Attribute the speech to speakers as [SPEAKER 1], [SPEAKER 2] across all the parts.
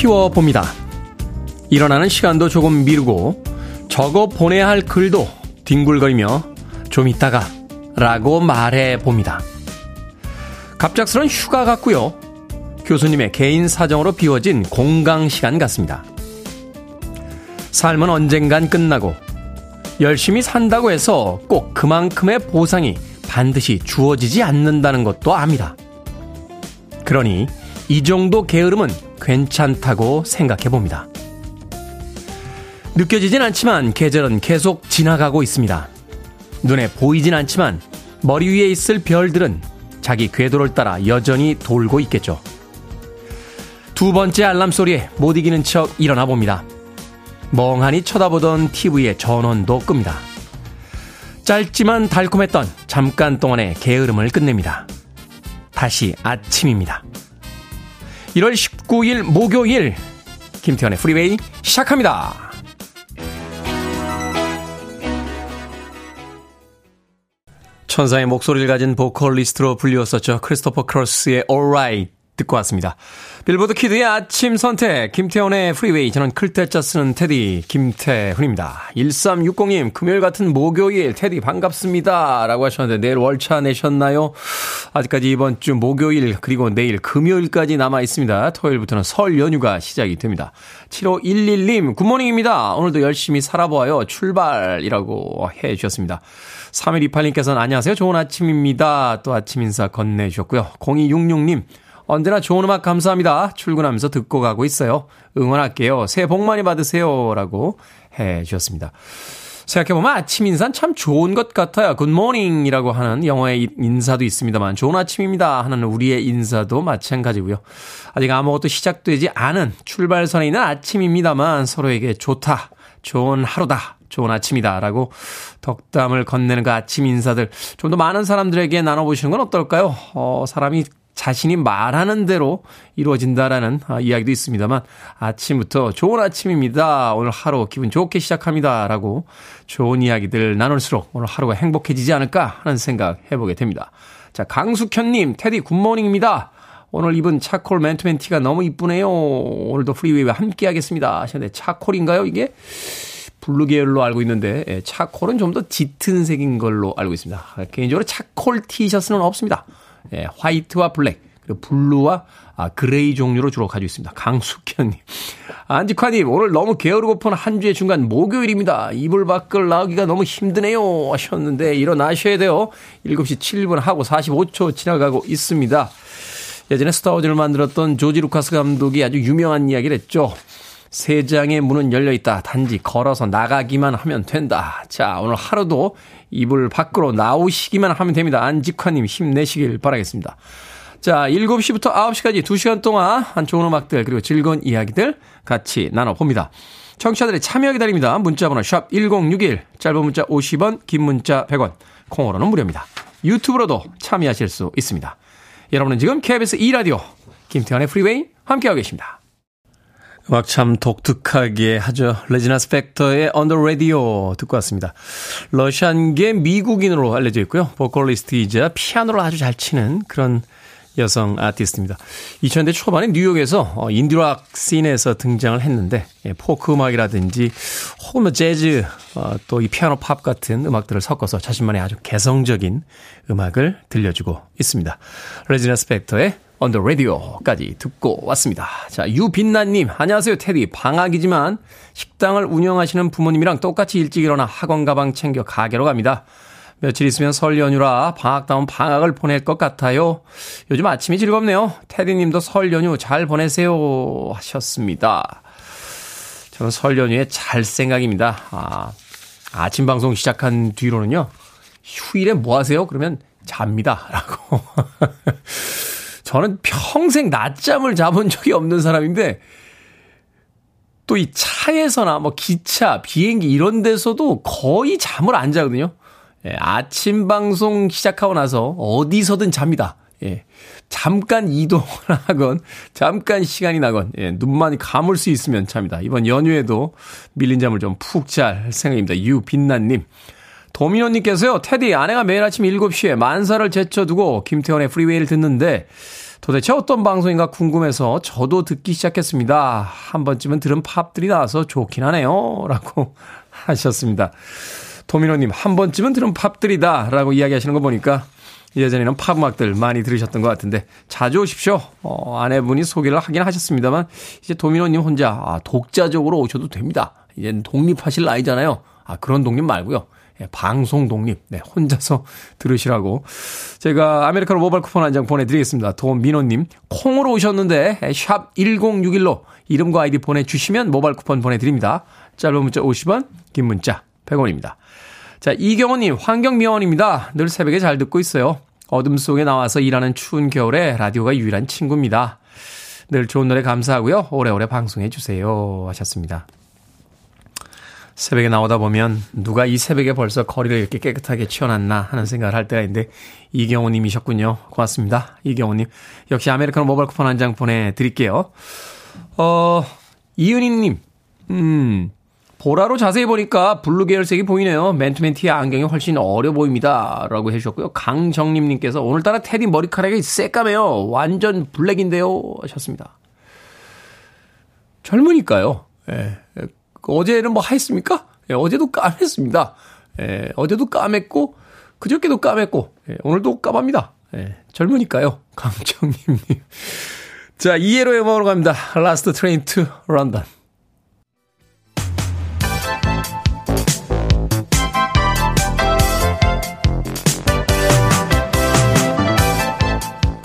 [SPEAKER 1] 피워봅니다. 일어나는 시간도 조금 미루고 적어 보내야 할 글도 뒹굴거리며 좀 이따가 라고 말해봅니다. 갑작스런 휴가 같고요. 교수님의 개인 사정으로 비워진 공강 시간 같습니다. 삶은 언젠간 끝나고 열심히 산다고 해서 꼭 그만큼의 보상이 반드시 주어지지 않는다는 것도 압니다. 그러니 이 정도 게으름은 괜찮다고 생각해 봅니다. 느껴지진 않지만 계절은 계속 지나가고 있습니다. 눈에 보이진 않지만 머리 위에 있을 별들은 자기 궤도를 따라 여전히 돌고 있겠죠. 두 번째 알람 소리에 못 이기는 척 일어나 봅니다. 멍하니 쳐다보던 TV의 전원도 끕니다. 짧지만 달콤했던 잠깐 동안의 게으름을 끝냅니다. 다시 아침입니다. 1월 19일 목요일 김태훈의 프리웨이 시작합니다. 천사의 목소리를 가진 보컬리스트로 불리웠었죠. 크리스토퍼 크로스의 Alright 듣고 왔습니다. 빌보드 키드의 아침 선택, 김태훈의 프리웨이. 저는 클 태 자 쓰는 테디, 김태훈입니다. 1360님, 금요일 같은 목요일, 테디 반갑습니다. 라고 하셨는데, 내일 월차 내셨나요? 아직까지 이번 주 목요일, 그리고 내일 금요일까지 남아 있습니다. 토요일부터는 설 연휴가 시작이 됩니다. 7511님, Good morning입니다. 오늘도 열심히 살아보아요. 출발이라고 해 주셨습니다. 3128님께서는 안녕하세요. 좋은 아침입니다. 또 아침 인사 건네주셨고요. 0266님, 언제나 좋은 음악 감사합니다. 출근하면서 듣고 가고 있어요. 응원할게요. 새해 복 많이 받으세요. 라고 해 주셨습니다. 생각해보면 아침 인사는 참 좋은 것 같아요. Good morning이라고 하는 영어의 인사도 있습니다만 좋은 아침입니다 하는 우리의 인사도 마찬가지고요. 아직 아무것도 시작되지 않은 출발선에 있는 아침입니다만 서로에게 좋다, 좋은 하루다, 좋은 아침이다 라고 덕담을 건네는 그 아침 인사들 좀 더 많은 사람들에게 나눠보시는 건 어떨까요? 어, 사람이 자신이 말하는 대로 이루어진다라는 아, 이야기도 있습니다만 아침부터 좋은 아침입니다. 오늘 하루 기분 좋게 시작합니다. 라고 좋은 이야기들 나눌수록 오늘 하루가 행복해지지 않을까 하는 생각 해보게 됩니다. 자, 강숙현님, 테디 good morning입니다. 오늘 입은 charcoal 맨투맨 티가 너무 이쁘네요. 오늘도 프리웨이와 함께 하겠습니다. 하셨는데 charcoal인가요, 이게? blue 계열로 알고 있는데 예, charcoal은 좀 더 짙은 색인 걸로 알고 있습니다. 개인적으로 charcoal 티셔츠는 없습니다. 예, white와 black, 그리고 blue와 아, gray 종류로 주로 가지고 있습니다. 강숙현님. 안지카님, 오늘 너무 게으르고픈 한 주의 중간 목요일입니다. 이불 밖을 나오기가 너무 힘드네요. 하셨는데, 일어나셔야 돼요. 7시 7분 하고 45초 지나가고 있습니다. 예전에 스타워즈를 만들었던 조지 루카스 감독이 아주 유명한 이야기를 했죠. 세 장의 문은 열려 있다. 단지 걸어서 나가기만 하면 된다. 자, 오늘 하루도 이불 밖으로 나오시기만 하면 됩니다. 안직화님 힘내시길 바라겠습니다. 자, 7시부터 9시까지 2시간 동안 한 좋은 음악들 그리고 즐거운 이야기들 같이 나눠봅니다. 청취자들의 참여 기다립니다. 문자번호 샵 1061, 짧은 문자 50원, 긴 문자 100원, 콩으로는 무료입니다. 유튜브로도 참여하실 수 있습니다. 여러분은 지금 KBS 2라디오 김태훈의 프리웨이 함께하고 계십니다. 음악 참 독특하게 하죠. 레지나 스펙터의 the Radio 듣고 왔습니다. Russian계 미국인으로 알려져 있고요. 보컬리스트이자 피아노를 아주 잘 치는 그런 여성 아티스트입니다. 2000대 초반에 뉴욕에서 어, indie rock scene에서 등장을 했는데 예, 포크 음악이라든지 혹은 뭐 재즈 어, 또이 피아노 팝 같은 음악들을 섞어서 자신만의 아주 개성적인 음악을 들려주고 있습니다. 레지나 스펙터의 on the radio까지 듣고 왔습니다. 자, 유빛나님, 안녕하세요, 테디. 방학이지만 식당을 운영하시는 부모님이랑 똑같이 일찍 일어나 학원 가방 챙겨 가게로 갑니다. 며칠 있으면 설 연휴라 방학다운 방학을 보낼 것 같아요. 요즘 아침이 즐겁네요. 테디님도 설 연휴 잘 보내세요. 하셨습니다. 저는 설 연휴에 잘 생각입니다. 아, 아침 방송 시작한 뒤로는요. 휴일에 뭐 하세요? 그러면 잡니다. 라고. 저는 평생 낮잠을 자본 적이 없는 사람인데 또 이 차에서나 뭐 기차, 비행기 이런 데서도 거의 잠을 안 자거든요. 예, 아침 방송 시작하고 나서 어디서든 잡니다. 예, 잠깐 이동을 하건, 잠깐 시간이 나건, 예, 눈만 감을 수 있으면 잡니다. 이번 연휴에도 밀린 잠을 좀 푹 잘 생각입니다. 유빛나님. 도민호님께서요, 테디, 아내가 매일 아침 7시에 만사를 제쳐두고 김태훈의 프리웨이를 듣는데, 도대체 어떤 방송인가 궁금해서 저도 듣기 시작했습니다. 한 번쯤은 들은 팝들이 나와서 좋긴 하네요. 라고 하셨습니다. 도미노님, 한 번쯤은 들은 팝들이다. 라고 이야기하시는 거 보니까 예전에는 팝 음악들 많이 들으셨던 것 같은데 자주 오십시오. 어, 아내분이 소개를 하긴 하셨습니다만 이제 도미노님 혼자 아, 독자적으로 오셔도 됩니다. 이제 독립하실 나이잖아요. 아, 그런 독립 말고요. 예, 방송 독립. 네, 혼자서 들으시라고. 제가 아메리카노 모바일 쿠폰 한 장 보내드리겠습니다. 도민호님, 콩으로 오셨는데, 샵 1061로 이름과 아이디 보내주시면 모바일 쿠폰 보내드립니다. 짧은 문자 50원, 긴 문자 100원입니다. 자, 이경호님, 환경미화원입니다. 늘 새벽에 잘 듣고 있어요. 어둠 속에 나와서 일하는 추운 겨울에 라디오가 유일한 친구입니다. 늘 좋은 노래 감사하고요. 오래오래 방송해 주세요. 하셨습니다. 새벽에 나오다 보면 누가 이 새벽에 벌써 거리를 이렇게 깨끗하게 치워놨나 하는 생각을 할 때가 있는데 이경호님이셨군요. 고맙습니다. 이경호님. 역시 아메리카노 모바일 쿠폰 한 장 보내드릴게요. 어, 이은희님. 음, 보라로 자세히 보니까 blue 계열색이 보이네요. 맨투맨 티에 안경이 훨씬 어려 보입니다. 라고 해주셨고요. 강정림님께서 오늘따라 테디 머리카락이 새까매요. 완전 black인데요. 하셨습니다. 젊으니까요. 예. 어제는 뭐 하얬습니까? 예, 어제도 까맸습니다. 예, 어제도 까맸고, 그저께도 까맸고, 예, 오늘도 까맙니다. 예, 젊으니까요. 강정림님. 자, ELO의 음악으로 갑니다. Last Train to London.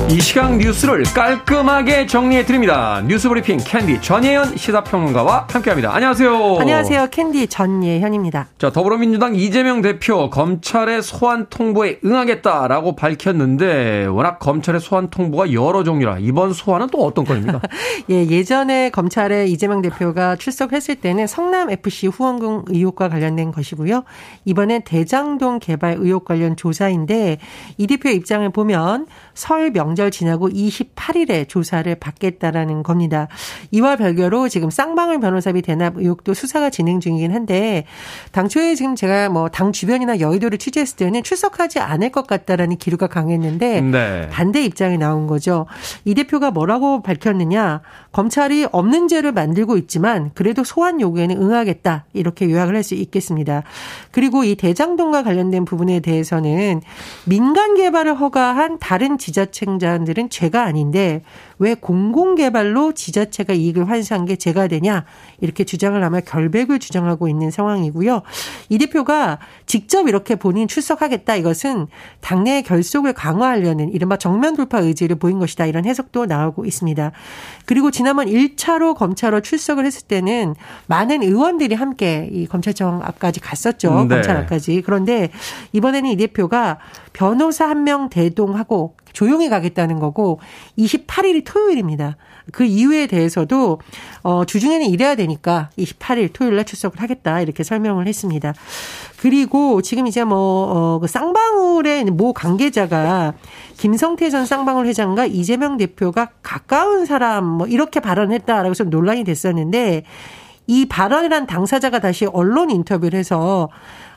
[SPEAKER 1] 이 시각 뉴스를 깔끔하게 정리해 드립니다. 뉴스 브리핑 캔디 전예현 시사평론가와 함께합니다. 안녕하세요.
[SPEAKER 2] 안녕하세요. 캔디 전예현입니다.
[SPEAKER 1] 자, 더불어민주당 이재명 대표 검찰의 소환 통보에 응하겠다라고 밝혔는데 워낙 검찰의 소환 통보가 여러 종류라 이번 소환은 또 어떤 건입니까?
[SPEAKER 2] 예, 예전에 검찰에 이재명 대표가 출석했을 때는 성남 FC 후원금 의혹과 관련된 것이고요. 이번엔 대장동 개발 의혹 관련 조사인데 이 대표 입장을 보면 설 명절 지나고 28일에 조사를 받겠다라는 겁니다. 이와 별개로 지금 쌍방울 변호사비 대납 의혹도 수사가 진행 중이긴 한데 당초에 지금 제가 뭐 당 주변이나 여의도를 취재했을 때는 출석하지 않을 것 같다라는 기류가 강했는데 네. 반대 입장이 나온 거죠. 이 대표가 뭐라고 밝혔느냐? 검찰이 없는 죄를 만들고 있지만 그래도 소환 요구에는 응하겠다 이렇게 요약을 할 수 있겠습니다. 그리고 이 대장동과 관련된 부분에 대해서는 민간 개발을 허가한 다른 지자체장들은 죄가 아닌데 왜 공공 개발로 지자체가 이익을 환수한 게 죄가 되냐 이렇게 주장을 하며 결백을 주장하고 있는 상황이고요. 이 대표가 직접 이렇게 본인 출석하겠다 이것은 당내의 결속을 강화하려는 이른바 정면 돌파 의지를 보인 것이다 이런 해석도 나오고 있습니다. 그리고 지난 번 1차로 검찰로 출석을 했을 때는 많은 의원들이 함께 이 검찰청 앞까지 갔었죠. 네. 검찰 앞까지. 그런데 이번에는 이 대표가 변호사 한 명 대동하고 조용히 가겠다는 거고 28일이 토요일입니다. 그 이유에 대해서도 어 주중에는 일해야 되니까 28일 토요일 날 출석을 하겠다 이렇게 설명을 했습니다. 그리고 지금 이제 뭐 어 그 쌍방울의 모 관계자가 김성태 전 쌍방울 회장과 이재명 대표가 가까운 사람 뭐 이렇게 발언했다라고 해서 논란이 됐었는데 이 발언이란 당사자가 다시 언론 인터뷰를 해서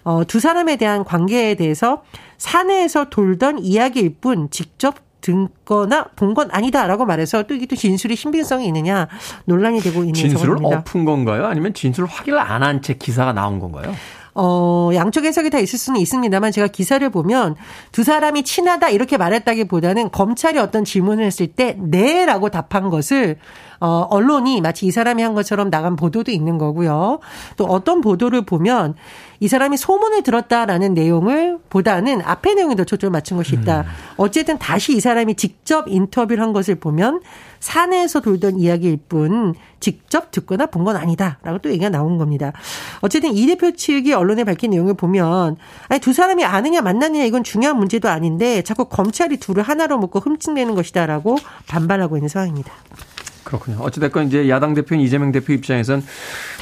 [SPEAKER 2] 어, 두 사람에 대한 관계에 대해서 사내에서 돌던 이야기일 뿐 직접 듣거나 본 건 아니다라고 말해서 또 이게 또 진술이 신빙성이 있느냐 논란이 되고 있는
[SPEAKER 1] 진술을 상황입니다. 엎은 건가요? 아니면 진술을 확인을 안 한 채 기사가 나온 건가요?
[SPEAKER 2] 어, 양쪽 해석이 다 있을 수는 있습니다만 제가 기사를 보면 두 사람이 친하다 이렇게 말했다기보다는 검찰이 어떤 질문을 했을 때 네라고 답한 것을 어, 언론이 마치 이 사람이 한 것처럼 나간 보도도 있는 거고요. 또 어떤 보도를 보면 이 사람이 소문을 들었다라는 내용을 보다는 앞의 내용에 더 초점을 맞춘 것이 있다. 음. 어쨌든 다시 이 사람이 직접 인터뷰를 한 것을 보면 사내에서 돌던 이야기일 뿐 직접 듣거나 본 건 아니다라고 또 얘기가 나온 겁니다. 어쨌든 이 대표 측이 언론에 밝힌 내용을 보면 아니 두 사람이 아느냐 만나느냐 이건 중요한 문제도 아닌데 자꾸 검찰이 둘을 하나로 묶고 흠집내는 것이다라고 반발하고 있는 상황입니다.
[SPEAKER 1] 그렇군요. 어찌됐건 이제 야당 대표인 이재명 대표 입장에선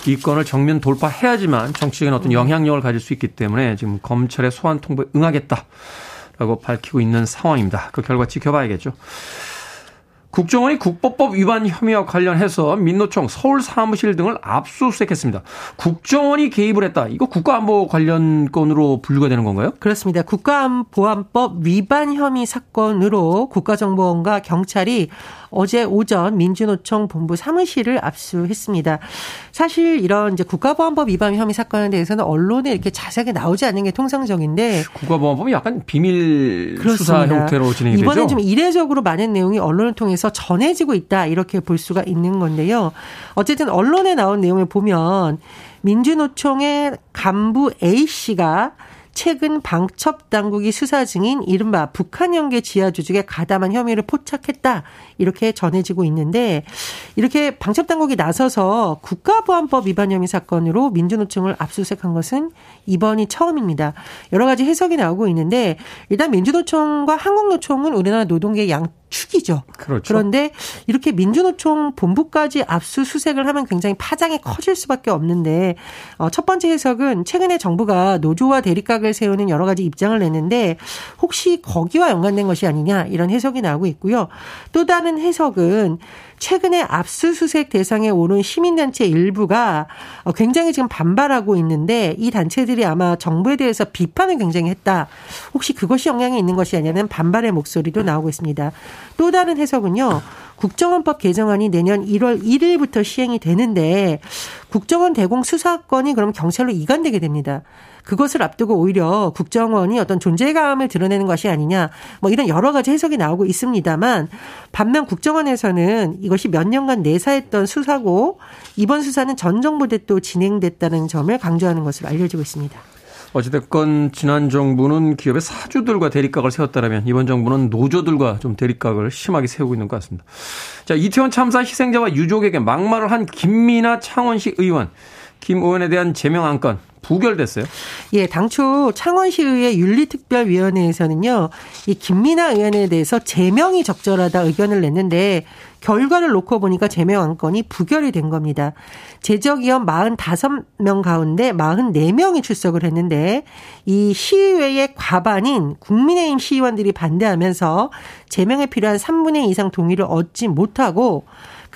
[SPEAKER 1] 이 건을 정면 돌파해야지만 정치적인 어떤 영향력을 가질 수 있기 때문에 지금 검찰의 소환 통보에 응하겠다라고 밝히고 있는 상황입니다. 그 결과 지켜봐야겠죠. 국정원이 국법법 위반 혐의와 관련해서 민노총 서울 사무실 등을 압수수색했습니다. 국정원이 개입을 했다. 이거 국가안보 관련 건으로 분류가 되는 건가요?
[SPEAKER 2] 그렇습니다. 국가보안법 위반 혐의 사건으로 국가정보원과 경찰이 어제 오전 민주노총 본부 사무실을 압수했습니다. 사실 이런 이제 국가보안법 위반 혐의 사건에 대해서는 언론에 이렇게 자세하게 나오지 않는 게 통상적인데
[SPEAKER 1] 국가보안법이 약간 비밀 그렇습니다. 수사 형태로 진행이
[SPEAKER 2] 이번엔
[SPEAKER 1] 되죠.
[SPEAKER 2] 좀 이례적으로 많은 내용이 언론을 통해서 전해지고 있다 이렇게 볼 수가 있는 건데요. 어쨌든 언론에 나온 내용을 보면 민주노총의 간부 A 씨가 최근 방첩 당국이 수사 중인 이른바 북한 연계 지하 조직에 가담한 혐의를 포착했다. 이렇게 전해지고 있는데 이렇게 방첩 당국이 나서서 국가보안법 위반 혐의 사건으로 민주노총을 압수수색한 것은 이번이 처음입니다. 여러 가지 해석이 나오고 있는데 일단 민주노총과 한국노총은 우리나라 노동계 양 축이죠.
[SPEAKER 1] 그렇죠.
[SPEAKER 2] 그런데 이렇게 민주노총 본부까지 압수수색을 하면 굉장히 파장이 커질 수밖에 없는데 어, 첫 번째 해석은 최근에 정부가 노조와 대립각을 세우는 여러 가지 입장을 냈는데 혹시 거기와 연관된 것이 아니냐 이런 해석이 나오고 있고요. 또 다른 해석은 최근에 압수수색 대상에 오른 시민단체 일부가 어, 굉장히 지금 반발하고 있는데 이 단체들이 아마 정부에 대해서 비판을 굉장히 했다. 혹시 그것이 영향이 있는 것이 아니냐는 반발의 목소리도 나오고 있습니다. 또 다른 해석은요. 국정원법 개정안이 내년 1월 1일부터 시행이 되는데 국정원 대공 수사권이 그럼 경찰로 이관되게 됩니다. 그것을 앞두고 오히려 국정원이 어떤 존재감을 드러내는 것이 아니냐 뭐 이런 여러 가지 해석이 나오고 있습니다만 반면 국정원에서는 이것이 몇 년간 내사했던 수사고 이번 수사는 전 정부 때 또 진행됐다는 점을 강조하는 것으로 알려지고 있습니다.
[SPEAKER 1] 어찌됐건 지난 정부는 기업의 사주들과 대립각을 세웠다면 이번 정부는 노조들과 좀 대립각을 심하게 세우고 있는 것 같습니다. 자, 이태원 참사 희생자와 유족에게 막말을 한 김민아 창원시 의원. 김 의원에 대한 제명 안건 부결됐어요?
[SPEAKER 2] 예, 당초 창원시의회 윤리특별위원회에서는요, 이 김민아 의원에 대해서 제명이 적절하다 의견을 냈는데, 결과를 놓고 보니까 제명 안건이 부결이 된 겁니다. 제적위원 45명 가운데 44명이 출석을 했는데, 이 시의회의 과반인 국민의힘 시의원들이 반대하면서 제명에 필요한 3분의 2 이상 동의를 얻지 못하고,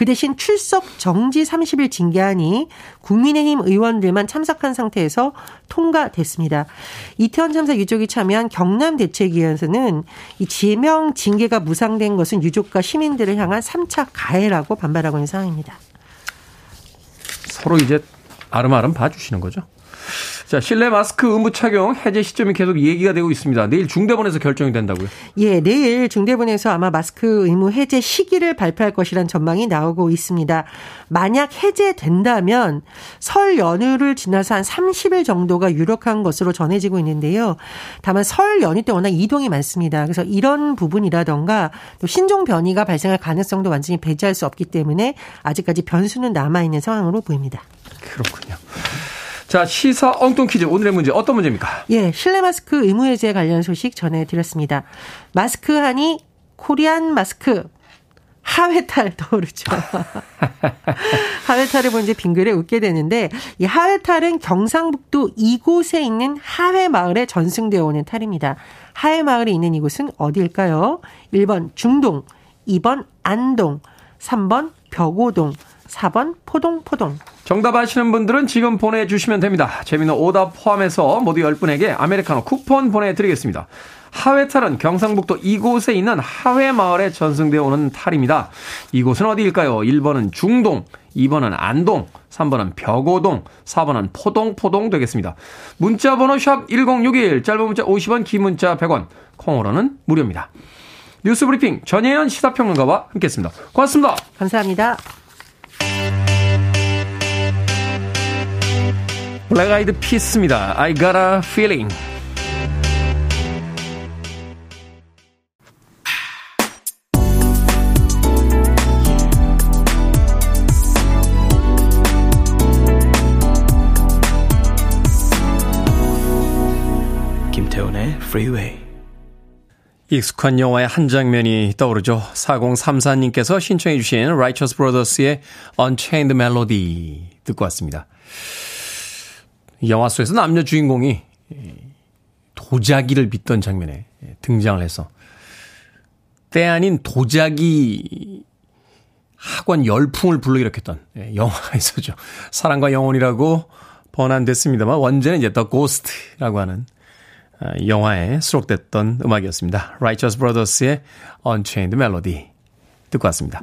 [SPEAKER 2] 그 대신 출석 정지 30일 징계안이 국민의힘 의원들만 참석한 상태에서 통과됐습니다. 이태원 참사 유족이 참여한 경남 대책위원회에서는 이 지명 징계가 무상된 것은 유족과 시민들을 향한 3차 가해라고 반발하고 있는 상황입니다.
[SPEAKER 1] 서로 이제 아름아름 봐주시는 거죠? 자, 실내 마스크 의무 착용 해제 시점이 계속 얘기가 되고 있습니다. 내일 중대본에서 결정이 된다고요?
[SPEAKER 2] 예, 내일 중대본에서 아마 마스크 의무 해제 시기를 발표할 것이란 전망이 나오고 있습니다. 만약 해제된다면 설 연휴를 지나서 한 30일 정도가 유력한 것으로 전해지고 있는데요. 다만 설 연휴 때 워낙 이동이 많습니다. 그래서 이런 부분이라던가 또 신종 변이가 발생할 가능성도 완전히 배제할 수 없기 때문에 아직까지 변수는 남아 있는 상황으로 보입니다.
[SPEAKER 1] 그렇군요. 자, 시사 엉뚱 퀴즈. 오늘의 문제 어떤 문제입니까?
[SPEAKER 2] 예, 실내 마스크 의무 해제 관련 소식 전해드렸습니다. 마스크 하니 코리안 마스크. 하회탈 떠오르죠. 하회탈을 본 이제 빙글에 웃게 되는데 이 하회탈은 경상북도 이곳에 있는 하회 마을에 전승되어 오는 탈입니다. 하회 마을에 있는 이곳은 어디일까요? 1번 중동, 2번 안동, 3번 벽오동, 4번 포동포동.
[SPEAKER 1] 정답 아시는 분들은 지금 보내주시면 됩니다. 재미는 오답 포함해서 모두 10분에게 아메리카노 쿠폰 보내드리겠습니다. 하회탈은 경상북도 이곳에 있는 하회마을에 전승되어 오는 탈입니다. 이곳은 어디일까요? 1번은 중동, 2번은 안동, 3번은 벽오동, 4번은 포동포동 되겠습니다. 문자 번호 샵 1061, 짧은 문자 50원, 긴 문자 100원, 콩으로는 무료입니다. 뉴스 브리핑 전혜연 시사평론가와 함께했습니다. 고맙습니다.
[SPEAKER 2] 감사합니다.
[SPEAKER 1] 블랙 아이드 피스입니다. I got a feeling. 김태훈의 Freeway. 익숙한 영화의 한 장면이 떠오르죠. 4034님께서 신청해 주신 Righteous Brothers의 Unchained Melody 듣고 왔습니다. 영화 속에서 남녀 주인공이 도자기를 빚던 장면에 등장을 해서 때 아닌 도자기 학원 열풍을 불러일으켰던 예, 영화가 있었죠. 사랑과 영혼이라고 번안됐습니다만 원제는 이제 The Ghost라고 하는 어, 영화에 수록됐던 음악이었습니다. Righteous Brothers의 Unchained Melody 듣고 왔습니다.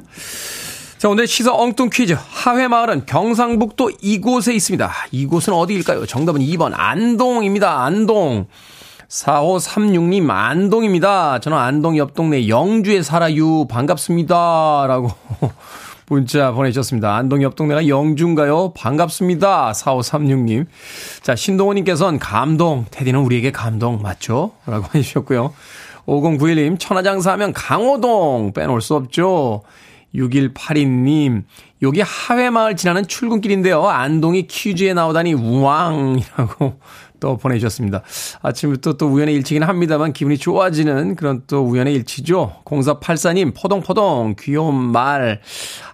[SPEAKER 1] 자, 오늘 시사 엉뚱 퀴즈. 하회마을은 경상북도 이곳에 있습니다. 이곳은 어디일까요? 정답은 2번 안동입니다. 안동. 4536님 안동입니다. 저는 안동 옆 동네 영주에 살아요. 반갑습니다. 라고 문자 보내주셨습니다. 안동 옆 동네가 영주인가요? 반갑습니다. 4536님. 자, 신동호님께서는 감동. 테디는 우리에게 감동 맞죠? 라고 해주셨고요. 5091님, 천하장사 하면 강호동 빼놓을 수 없죠. 6182님, 여기 하회마을 지나는 출근길인데요. 안동이 퀴즈에 나오다니 우왕이라고 또 보내주셨습니다. 아침부터 또 우연의 일치긴 합니다만 기분이 좋아지는 그런 또 우연의 일치죠. 0484님, 포동포동, 귀여운 말,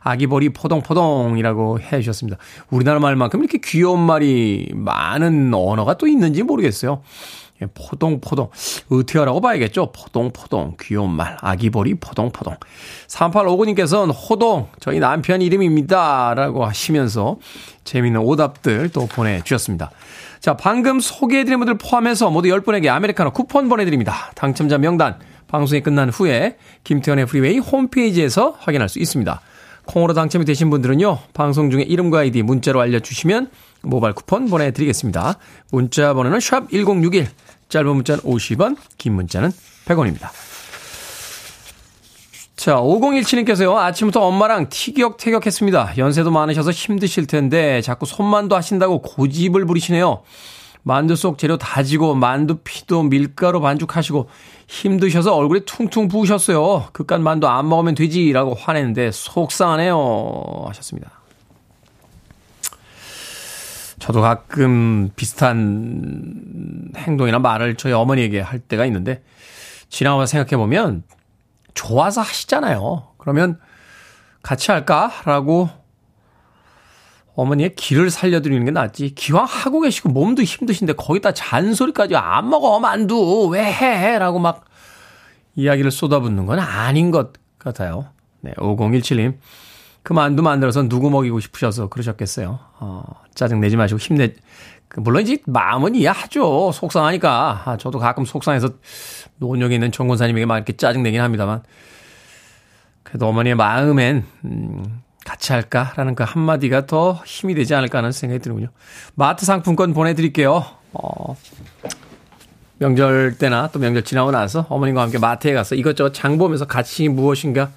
[SPEAKER 1] 아기벌이 포동포동이라고 해 주셨습니다. 우리나라 말만큼 이렇게 귀여운 말이 많은 언어가 또 있는지 모르겠어요. 예, 포동포동. 의태어라고 봐야겠죠? 포동포동. 귀여운 말. 아기벌이 포동포동. 3859님께서는 호동. 저희 남편 이름입니다. 라고 하시면서 재미있는 오답들 또 보내주셨습니다. 자, 방금 소개해드린 분들 포함해서 모두 10분에게 아메리카노 쿠폰 보내드립니다. 당첨자 명단 방송이 끝난 후에 김태훈의 프리웨이 홈페이지에서 확인할 수 있습니다. 콩으로 당첨이 되신 분들은요, 방송 중에 이름과 아이디 문자로 알려주시면 모바일 쿠폰 보내드리겠습니다. 문자 번호는 샵 1061, 짧은 문자는 50원, 긴 문자는 100원입니다. 자, 5017님께서요, 아침부터 엄마랑 티격태격 했습니다. 연세도 많으셔서 힘드실 텐데, 자꾸 손만두 하신다고 고집을 부리시네요. 만두 속 재료 다지고, 만두 피도 밀가루 반죽하시고, 힘드셔서 얼굴에 퉁퉁 부으셨어요. 그깟 만두 안 먹으면 되지라고 화냈는데, 속상하네요. 하셨습니다. 저도 가끔 비슷한 행동이나 말을 저희 어머니에게 할 때가 있는데, 지나가 생각해 보면, 좋아서 하시잖아요. 그러면 같이 할까라고 어머니의 길을 살려드리는 게 낫지. 기왕 하고 계시고 몸도 힘드신데 거기다 잔소리까지 안 먹어 만두 왜 해? 라고 막 이야기를 쏟아붓는 건 아닌 것 같아요. 네, 5017님. 그 만두 만들어서 누구 먹이고 싶으셔서 그러셨겠어요. 어, 짜증 내지 마시고 힘내. 그 물론 이제 마음은 이해하죠. 속상하니까. 아, 저도 가끔 속상해서 노원역에 있는 정권사님에게 막 이렇게 짜증내긴 합니다만. 그래도 어머니의 마음엔, 음, 같이 할까라는 그 한마디가 더 힘이 되지 않을까 하는 생각이 드는군요. 마트 상품권 보내드릴게요. 어, 명절 때나 또 명절 지나고 나서 어머님과 함께 마트에 가서 이것저것 장 보면서 같이 무엇인가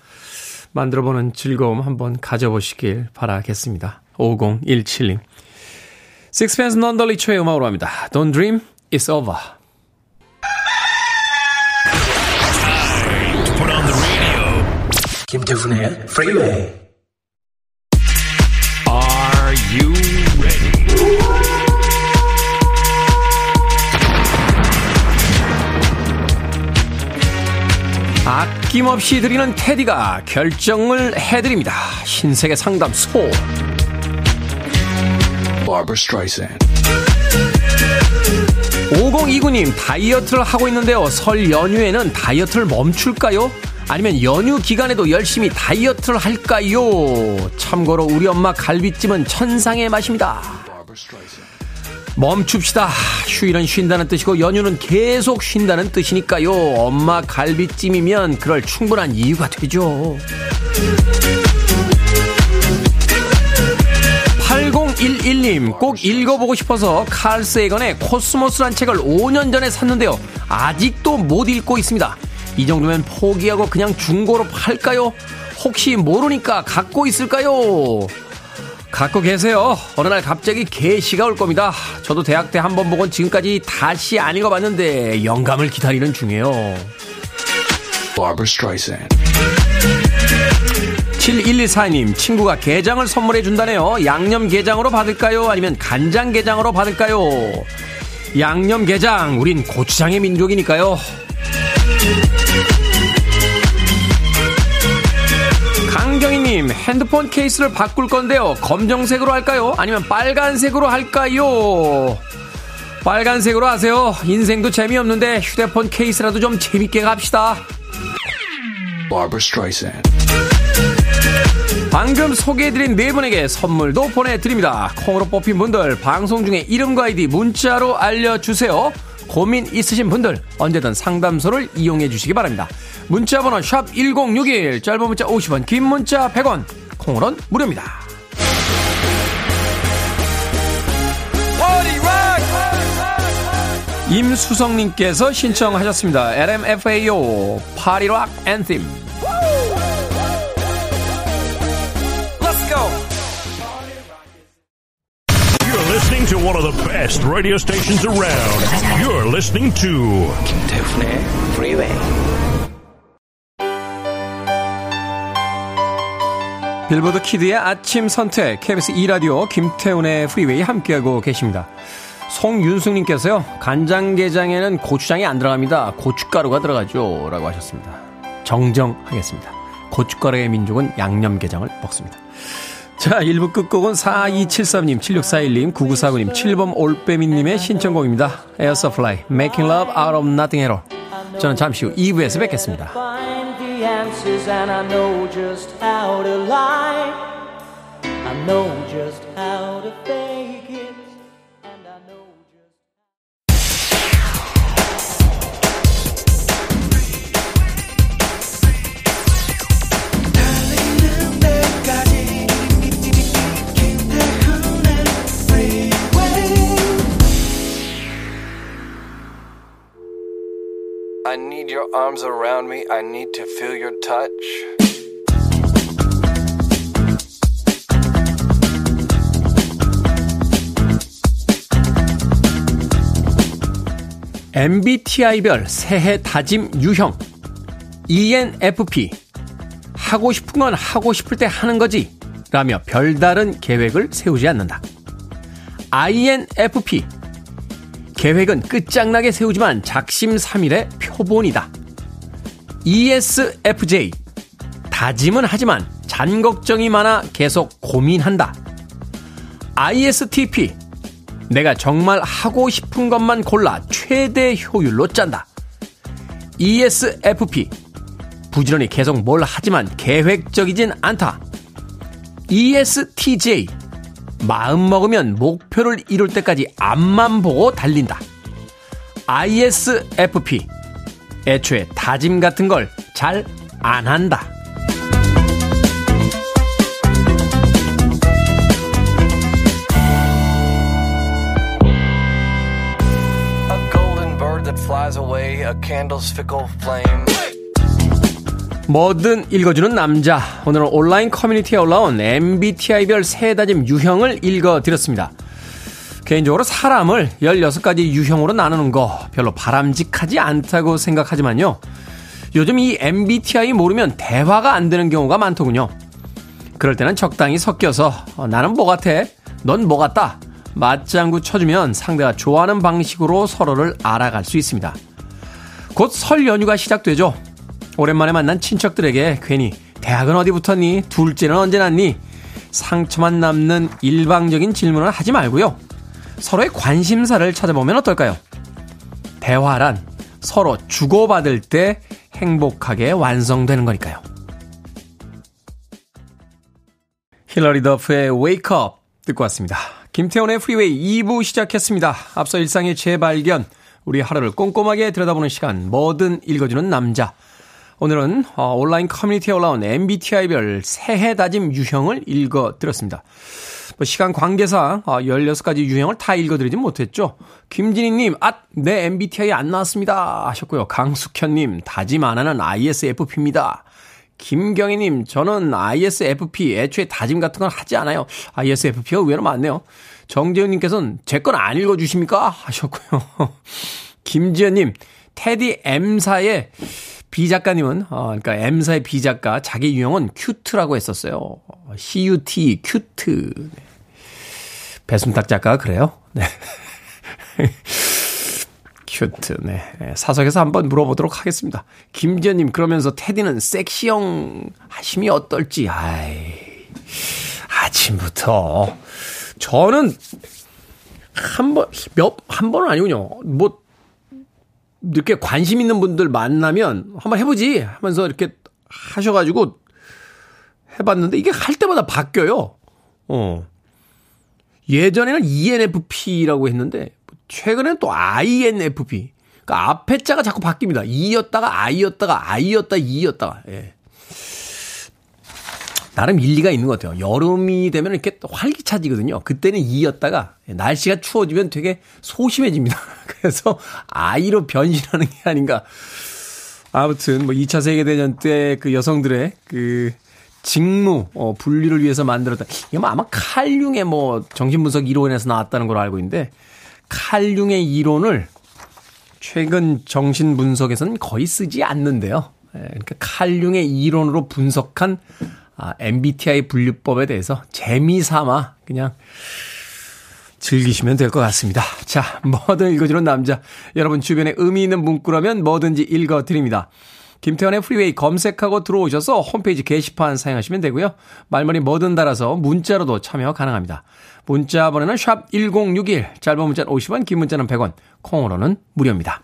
[SPEAKER 1] 만들어보는 즐거움 한번 가져보시길 바라겠습니다. 5017님. Sixpence None the Richer의 음악으로 합니다. Don't Dream, It's Over. 김태훈의 Freeway. Are you ready? 아낌없이 드리는 테디가 결정을 해드립니다. 신세계 상담소. Barbara Streisand. 5029님, 다이어트를 하고 있는데요. 설 연휴에는 다이어트를 멈출까요? 아니면 연휴 기간에도 열심히 다이어트를 할까요? 참고로 우리 엄마 갈비찜은 천상의 맛입니다. 멈춥시다. 휴일은 쉰다는 뜻이고 연휴는 계속 쉰다는 뜻이니까요. 엄마 갈비찜이면 그럴 충분한 이유가 되죠. 8011님 꼭 읽어보고 싶어서 칼 세이건의 코스모스란 책을 5년 전에 샀는데요. 아직도 못 읽고 있습니다. 이 정도면 포기하고 그냥 중고로 팔까요? 혹시 모르니까 갖고 있을까요? 갖고 계세요. 어느 날 갑자기 개시가 올 겁니다. 저도 대학 때 한 번 보곤 지금까지 다시 안 읽어봤는데 영감을 기다리는 중이에요. 7114님, 친구가 게장을 선물해 준다네요. 양념 게장으로 받을까요? 아니면 간장 게장으로 받을까요? 양념 게장, 우린 고추장의 민족이니까요. 강경희님, 핸드폰 케이스를 바꿀 건데요. 검정색으로 할까요? 아니면 빨간색으로 할까요? 빨간색으로 하세요. 인생도 재미없는데 휴대폰 케이스라도 좀 재밌게 갑시다. 방금 소개해드린 네 분에게 선물도 보내드립니다. 콩으로 뽑힌 분들 방송 중에 이름과 아이디 문자로 알려주세요. 고민 있으신 분들 언제든 상담소를 이용해 주시기 바랍니다. 문자 번호 샵 1061 짧은 문자 50원 긴 문자 100원 콩으로는 무료입니다. 임수성님께서 신청하셨습니다. LMFAO 파리락 앤팀
[SPEAKER 3] one of the best radio stations around. You're listening to
[SPEAKER 4] 김태훈의 Freeway.
[SPEAKER 1] 빌보드 kid의 아침 선택 KBS 2 라디오 김태훈의 프리웨이 함께하고 계십니다. 송윤숙님께서요 간장게장에는 고추장이 안 들어갑니다. 고춧가루가 들어가죠 라고 하셨습니다. 정정하겠습니다. 고춧가루의 민족은 양념게장을 먹습니다. 자 1부 끝곡은 4273님 7641님 9949님 7번 올빼미님의 신청곡입니다. 에어서플라이 Making Love Out of Nothing at All 저는 잠시 후 2부에서 뵙겠습니다.
[SPEAKER 5] I know just how to I
[SPEAKER 6] need your arms around me. I need to feel your touch.
[SPEAKER 1] MBTI별 새해 다짐 유형 ENFP 하고 싶은 건 하고 싶을 때 하는 거지 라며 별다른 계획을 세우지 않는다. INFP 계획은 끝장나게 세우지만 작심삼일의 표본이다. ESFJ 다짐은 하지만 잔 걱정이 많아 계속 고민한다. ISTP 내가 정말 하고 싶은 것만 골라 최대 효율로 짠다. ESFP. 부지런히 계속 뭘 하지만 계획적이진 않다. ESTJ. 마음 먹으면 목표를 이룰 때까지 앞만 보고 달린다. ISFP. 애초에 다짐 같은 걸 잘 안 한다. 뭐든 읽어주는 남자. 오늘은 온라인 커뮤니티에 올라온 MBTI별 새 다짐 유형을 읽어드렸습니다. 개인적으로 사람을 16가지 유형으로 나누는 거 별로 바람직하지 않다고 생각하지만요. 요즘 이 MBTI 모르면 대화가 안 되는 경우가 많더군요. 그럴 때는 적당히 섞여서 어, 나는 뭐 같아? 넌 뭐 같다? 맞장구 쳐주면 상대가 좋아하는 방식으로 서로를 알아갈 수 있습니다. 곧 설 연휴가 시작되죠. 오랜만에 만난 친척들에게 괜히 대학은 어디 붙었니? 둘째는 언제 났니? 상처만 남는 일방적인 질문을 하지 말고요. 서로의 관심사를 찾아보면 어떨까요? 대화란 서로 주고받을 때 행복하게 완성되는 거니까요. 힐러리 더프의 Wake Up 듣고 왔습니다. 김태훈의 프리웨이 2부 시작했습니다. 앞서 일상의 재발견, 우리 하루를 꼼꼼하게 들여다보는 시간, 뭐든 읽어주는 남자. 오늘은 어, 온라인 커뮤니티에 올라온 MBTI별 새해 다짐 유형을 읽어드렸습니다. 뭐 시간 관계상 16가지 유형을 다 읽어드리진 못했죠. 김진희님, 아, 내 MBTI 안 나왔습니다. 하셨고요. 강숙현님, 다짐 안 하는 ISFP입니다. 김경희님, 저는 ISFP, 애초에 다짐 같은 건 하지 않아요. ISFP가 의외로 많네요. 정재훈님께서는 제 건 안 읽어주십니까? 하셨고요. 김지현님, 테디 M사의 B 작가님은, 어, 그러니까 M사의 B 작가, 자기 유형은 cute라고 했었어요. CUT, cute. 네. 배순탁 작가가 그래요? 네. cute, 네. 사석에서 한번 물어보도록 하겠습니다. 김지현님, 그러면서 테디는 섹시형 하심이 어떨지, 아이. 아침부터. 저는 한 번, 몇, 한 번은 아니군요. 뭐, 이렇게 관심 있는 분들 만나면 한번 해보지 하면서 이렇게 하셔가지고 해봤는데 이게 할 때마다 바뀌어요. 어. 예전에는 ENFP라고 했는데 최근에는 또 INFP. 그러니까 앞에 자가 자꾸 바뀝니다. E였다가 I였다가 I였다 E였다가. 예. 나름 일리가 있는 것 같아요. 여름이 되면 이렇게 활기차지거든요. 그때는 E였다가 날씨가 추워지면 되게 소심해집니다. 그래서 I로 변신하는 게 아닌가. 아무튼 뭐 2차 세계대전 때 그 여성들의 그 직무 어, 분리를 위해서 만들었다. 이게 뭐 아마 칼융의 뭐 정신분석 이론에서 나왔다는 걸로 알고 있는데 칼융의 이론을 최근 정신분석에서는 거의 쓰지 않는데요. 예, 그러니까 칼융의 이론으로 분석한 아, MBTI 분류법에 대해서 재미삼아 그냥 즐기시면 될 것 같습니다. 자, 뭐든 읽어주는 남자. 여러분 주변에 의미 있는 문구라면 뭐든지 읽어드립니다. 김태환의 프리웨이 검색하고 들어오셔서 홈페이지 게시판 사용하시면 되고요. 말머리 뭐든 달아서 문자로도 참여 가능합니다. 문자 번호는 샵 1061, 짧은 문자는 50원, 긴 문자는 100원, 콩으로는 무료입니다.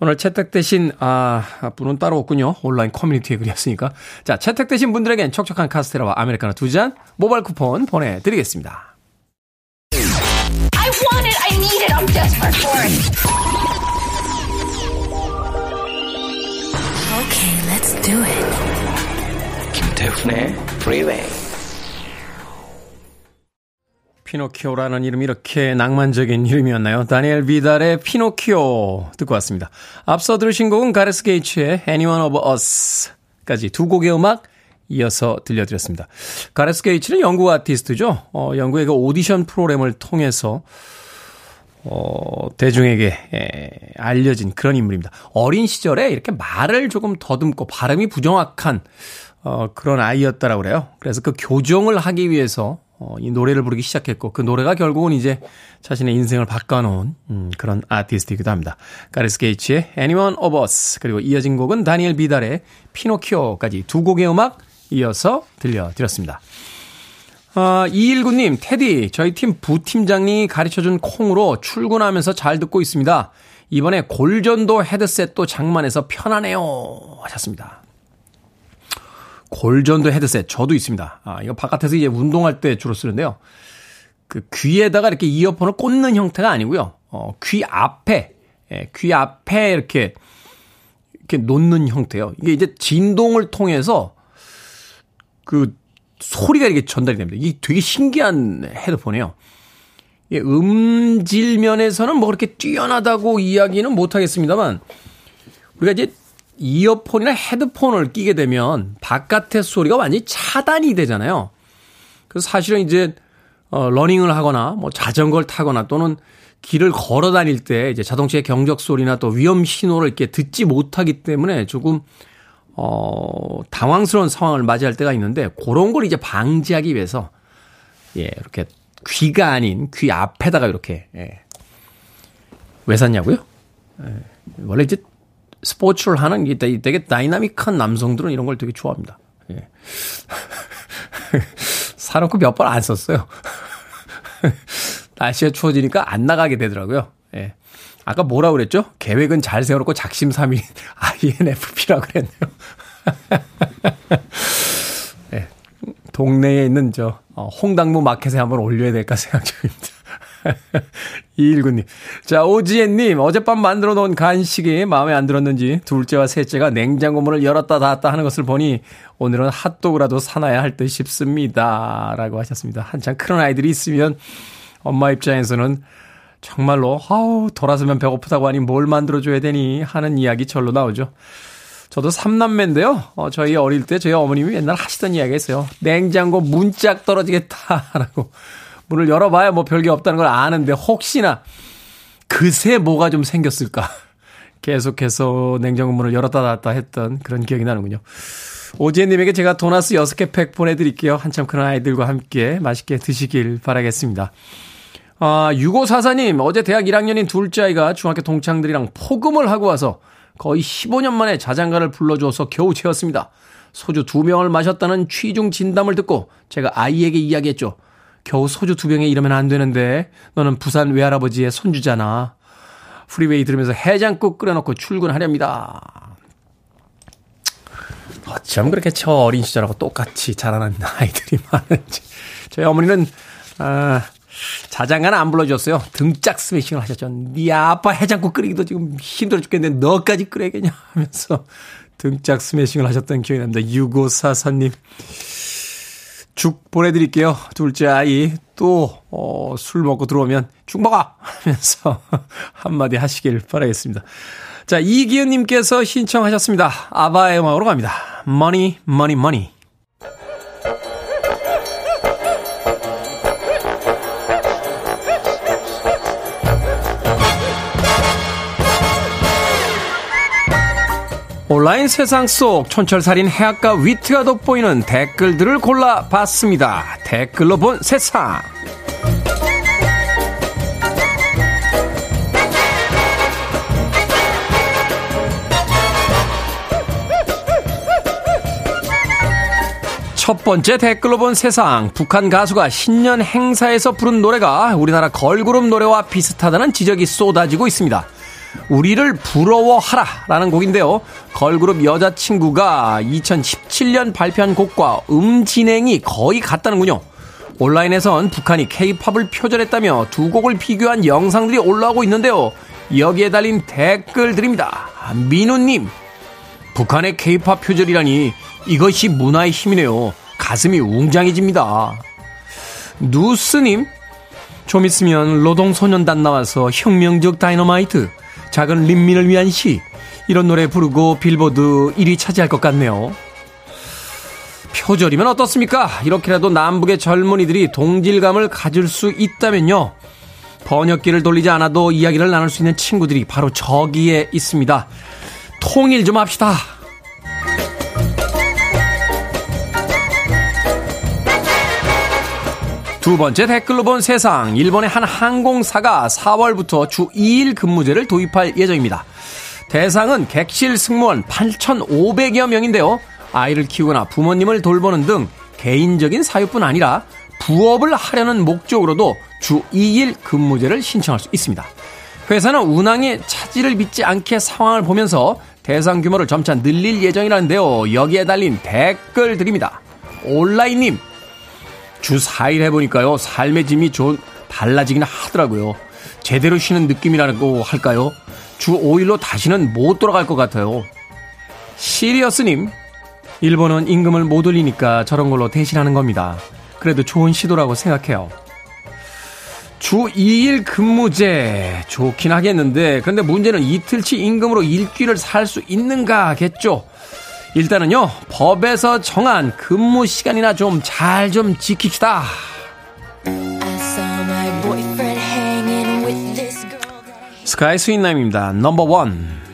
[SPEAKER 1] 오늘 채택되신, 아, 분은 따로 없군요. 온라인 커뮤니티에 그렸으니까. 자, 채택되신 분들에겐 촉촉한 카스테라와 아메리카노 두 잔 모바일 쿠폰 보내드리겠습니다.
[SPEAKER 7] I want it. I need it. I'm desperate for it. Okay, let's do it.
[SPEAKER 4] 김태훈의 Freeway.
[SPEAKER 1] 피노키오라는 이름이 이렇게 낭만적인 이름이었나요? 다니엘 비달의 피노키오 듣고 왔습니다. 앞서 들으신 곡은 가레스 게이츠의 Anyone of Us까지 두 곡의 음악 이어서 들려드렸습니다. 가레스 게이츠는 영국 아티스트죠. 어, 영국의 그 오디션 프로그램을 통해서 어, 대중에게 에, 알려진 그런 인물입니다. 어린 시절에 이렇게 말을 조금 더듬고 발음이 부정확한 어, 그런 아이였다라고 그래요. 그래서 그 교정을 하기 위해서 어, 이 노래를 부르기 시작했고 그 노래가 결국은 이제 자신의 인생을 바꿔놓은 음, 그런 아티스트이기도 합니다. 가레스 게이츠의 Anyone of Us 그리고 이어진 곡은 다니엘 비달의 피노키오까지 두 곡의 음악 이어서 들려드렸습니다. 아, 219님, 테디, 저희 팀 부팀장님이 가르쳐준 콩으로 출근하면서 잘 듣고 있습니다. 이번에 골전도 헤드셋도 장만해서 편하네요. 하셨습니다. 골전도 헤드셋, 저도 있습니다. 아, 이거 바깥에서 이제 운동할 때 주로 쓰는데요. 그 귀에다가 이렇게 이어폰을 꽂는 형태가 아니고요. 어, 귀 앞에, 예, 귀 앞에 이렇게, 이렇게 놓는 형태요. 이게 이제 진동을 통해서 그 소리가 이렇게 전달이 됩니다. 이게 되게 신기한 헤드폰이에요. 예, 음질 면에서는 뭐 그렇게 뛰어나다고 이야기는 못 하겠습니다만 우리가 이제 이어폰이나 헤드폰을 끼게 되면 바깥의 소리가 완전히 차단이 되잖아요. 그래서 사실은 이제 어 러닝을 하거나 뭐 자전거를 타거나 또는 길을 걸어 다닐 때 이제 자동차의 경적 소리나 또 위험 신호를 이렇게 듣지 못하기 때문에 조금 어, 당황스러운 상황을 맞이할 때가 있는데 그런 걸 이제 방지하기 위해서 예, 이렇게 귀가 아닌 귀 앞에다가 이렇게 예. 왜 샀냐고요? 예. 원래 이제 스포츠를 하는 게 되게 다이나믹한 남성들은 이런 걸 되게 좋아합니다. 예. 사놓고 몇 번 안 썼어요. 날씨가 추워지니까 안 나가게 되더라고요. 예. 아까 뭐라 그랬죠? 계획은 잘 세워놓고 작심삼일 INFP라고 그랬네요. 네. 동네에 있는 저 어, 홍당무 마켓에 한번 올려야 될까 생각 중입니다. 219님. 자, 오지엔님, 어젯밤 만들어 놓은 간식이 마음에 안 들었는지 둘째와 셋째가 냉장고 문을 열었다 닫았다 하는 것을 보니 오늘은 핫도그라도 사놔야 할 듯 싶습니다. 라고 하셨습니다. 한창 큰 아이들이 있으면 엄마 입장에서는 정말로 아우 돌아서면 배고프다고 하니 뭘 만들어줘야 되니 하는 이야기 절로 나오죠. 저도 삼남매인데요. 어, 저희 어릴 때 저희 어머님이 맨날 하시던 이야기가 있어요. 냉장고 문짝 떨어지겠다라고 문을 열어봐야 뭐 별게 없다는 걸 아는데 혹시나 그새 뭐가 좀 생겼을까 계속해서 냉장고 문을 열었다 닫았다 했던 그런 기억이 나는군요. 오지혜님에게 제가 도나스 6개 팩 보내드릴게요. 한참 큰 아이들과 함께 맛있게 드시길 바라겠습니다. 아, 6544님, 어제 대학 1학년인 둘째 아이가 중학교 동창들이랑 포금을 하고 와서 거의 15년 만에 자장가를 불러줘서 겨우 채웠습니다. 소주 두 병을 마셨다는 취중 진담을 듣고 제가 아이에게 이야기했죠. 겨우 소주 두 병에 이러면 안 되는데 너는 부산 외할아버지의 손주잖아. 프리웨이 들으면서 해장국 끓여놓고 출근하렵니다. 어쩜 그렇게 저 어린 시절하고 똑같이 자라는 아이들이 많은지. 저희 어머니는, 아, 자장가는 안 불러줬어요. 등짝 스매싱을 하셨죠. 네 아빠 해장국 끓이기도 지금 힘들어 죽겠는데 너까지 끓여야겠냐 하면서 등짝 스매싱을 하셨던 기억이 납니다. 유고사사님. 죽 보내드릴게요. 둘째 아이 또, 어, 술 먹고 들어오면 죽 먹어! 하면서 한마디 하시길 바라겠습니다. 자, 이기은님께서 신청하셨습니다. 아바의 음악으로 갑니다. Money, money, money. 온라인 세상 속 촌철살인 해악과 위트가 돋보이는 댓글들을 골라봤습니다. 댓글로 본 세상. 첫 번째 댓글로 본 세상. 북한 가수가 신년 행사에서 부른 노래가 우리나라 걸그룹 노래와 비슷하다는 지적이 쏟아지고 있습니다. 우리를 부러워하라 라는 곡인데요. 걸그룹 여자친구가 2017년 발표한 곡과 음 진행이 거의 같다는군요. 온라인에선 북한이 케이팝을 표절했다며 두 곡을 비교한 영상들이 올라오고 있는데요. 여기에 달린 댓글들입니다. 민우님, 북한의 케이팝 표절이라니 이것이 문화의 힘이네요. 가슴이 웅장해집니다. 누스님, 좀 있으면 노동소년단 나와서 혁명적 다이너마이트, 작은 린민을 위한 시, 이런 노래 부르고 빌보드 1위 차지할 것 같네요. 표절이면 어떻습니까? 이렇게라도 남북의 젊은이들이 동질감을 가질 수 있다면요. 번역기를 돌리지 않아도 이야기를 나눌 수 있는 친구들이 바로 저기에 있습니다. 통일 좀 합시다. 두 번째 댓글로 본 세상. 일본의 한 항공사가 4월부터 주 2일 근무제를 도입할 예정입니다. 대상은 객실 승무원 8,500여 명인데요. 아이를 키우거나 부모님을 돌보는 등 개인적인 사유뿐 아니라 부업을 하려는 목적으로도 주 2일 근무제를 신청할 수 있습니다. 회사는 운항에 차질을 빚지 않게 상황을 보면서 대상 규모를 점차 늘릴 예정이라는데요. 여기에 달린 댓글들입니다. 온라인님, 주 4일 해보니까요, 삶의 짐이 좀 달라지긴 하더라고요. 제대로 쉬는 느낌이라고 할까요? 주 5일로 다시는 못 돌아갈 것 같아요. 시리어스님, 일본은 임금을 못 올리니까 저런 걸로 대신하는 겁니다. 그래도 좋은 시도라고 생각해요. 주 2일 근무제 좋긴 하겠는데, 근데 문제는 이틀치 임금으로 일주를 살 수 있는가겠죠? 일단은요, 법에서 정한 근무 시간이나 좀 잘좀 지킵시다. 스카이 스윗남입니다. number
[SPEAKER 3] one.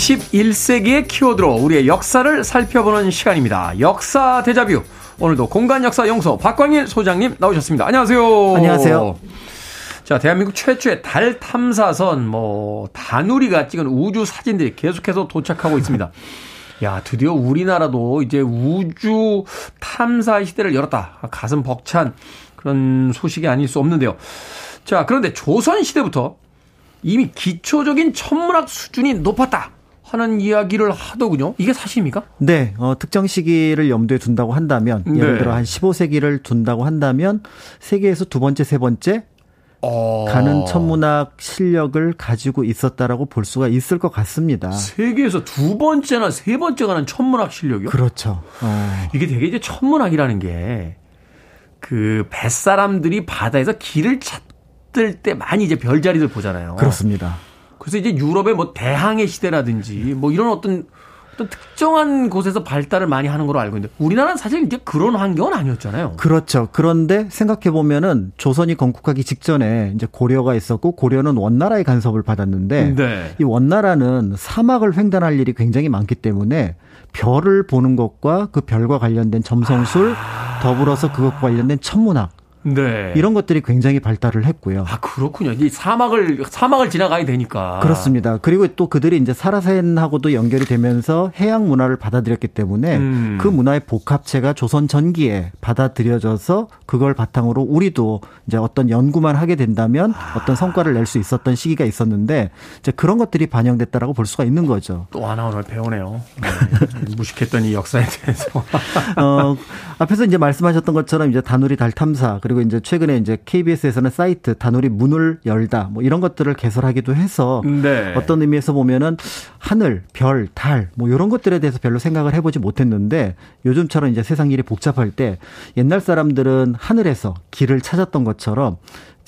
[SPEAKER 1] 21세기의 키워드로 우리의 역사를 살펴보는 시간입니다. 역사 대자뷰. 오늘도 공간 역사 용서 박광일 소장님 나오셨습니다. 안녕하세요.
[SPEAKER 8] 안녕하세요.
[SPEAKER 1] 자, 대한민국 최초의 달 탐사선 뭐 다누리가 찍은 우주 사진들이 계속해서 도착하고 있습니다. 야, 드디어 우리나라도 이제 우주 탐사 시대를 열었다. 가슴 벅찬 그런 소식이 아닐 수 없는데요. 자, 그런데 조선 시대부터 이미 기초적인 천문학 수준이 높았다. 하는 이야기를 하더군요. 이게 사실입니까?
[SPEAKER 8] 네, 어, 특정 시기를 염두에 둔다고 한다면, 예를
[SPEAKER 1] 네.
[SPEAKER 8] 들어 한 15세기를 둔다고 한다면, 세계에서 두 번째, 세 번째
[SPEAKER 1] 어...
[SPEAKER 8] 가는 천문학 실력을 가지고 있었다라고 볼 수가 있을 것 같습니다.
[SPEAKER 1] 세계에서 두 번째나 세 번째 가는 천문학 실력이요?
[SPEAKER 8] 그렇죠. 어,
[SPEAKER 1] 이게 되게 이제 천문학이라는 게 그 뱃사람들이 바다에서 길을 찾을 때 많이 이제 별자리들 보잖아요.
[SPEAKER 8] 그렇습니다.
[SPEAKER 1] 그래서 이제 유럽의 뭐 대항해 시대라든지 뭐 이런 어떤 어떤 특정한 곳에서 발달을 많이 하는 걸로 알고 있는데 우리나라는 사실 이제 그런 환경은 아니었잖아요.
[SPEAKER 8] 그렇죠. 그런데 생각해 보면은 조선이 건국하기 직전에 이제 고려가 있었고 고려는 원나라의 간섭을 받았는데
[SPEAKER 1] 네.
[SPEAKER 8] 이 원나라는 사막을 횡단할 일이 굉장히 많기 때문에 별을 보는 것과 그 별과 관련된 점성술 더불어서 그것과 관련된 천문학
[SPEAKER 1] 네.
[SPEAKER 8] 이런 것들이 굉장히 발달을 했고요.
[SPEAKER 1] 아 그렇군요. 이 사막을 사막을 지나가야 되니까.
[SPEAKER 8] 그렇습니다. 그리고 또 그들이 이제 사라센하고도 연결이 되면서 해양 문화를 받아들였기 때문에
[SPEAKER 1] 음.
[SPEAKER 8] 그 문화의 복합체가 조선 전기에 받아들여져서 그걸 바탕으로 우리도 이제 어떤 연구만 하게 된다면 어떤 성과를 낼 수 있었던 시기가 있었는데 이제 그런 것들이 반영됐다라고 볼 수가 있는 거죠.
[SPEAKER 1] 또 하나 오늘 배우네요. 네. 무식했던 이 역사에 대해서.
[SPEAKER 8] 어, 앞에서 이제 말씀하셨던 것처럼 이제 다누리 달 탐사 그리고 이제 최근에 이제 KBS에서는 사이트 다누리 문을 열다 뭐 이런 것들을 개설하기도 해서
[SPEAKER 1] 네.
[SPEAKER 8] 어떤 의미에서 보면은 하늘, 별, 달 뭐 이런 것들에 대해서 별로 생각을 해보지 못했는데 요즘처럼 이제 세상 일이 복잡할 때 옛날 사람들은 하늘에서 길을 찾았던 것처럼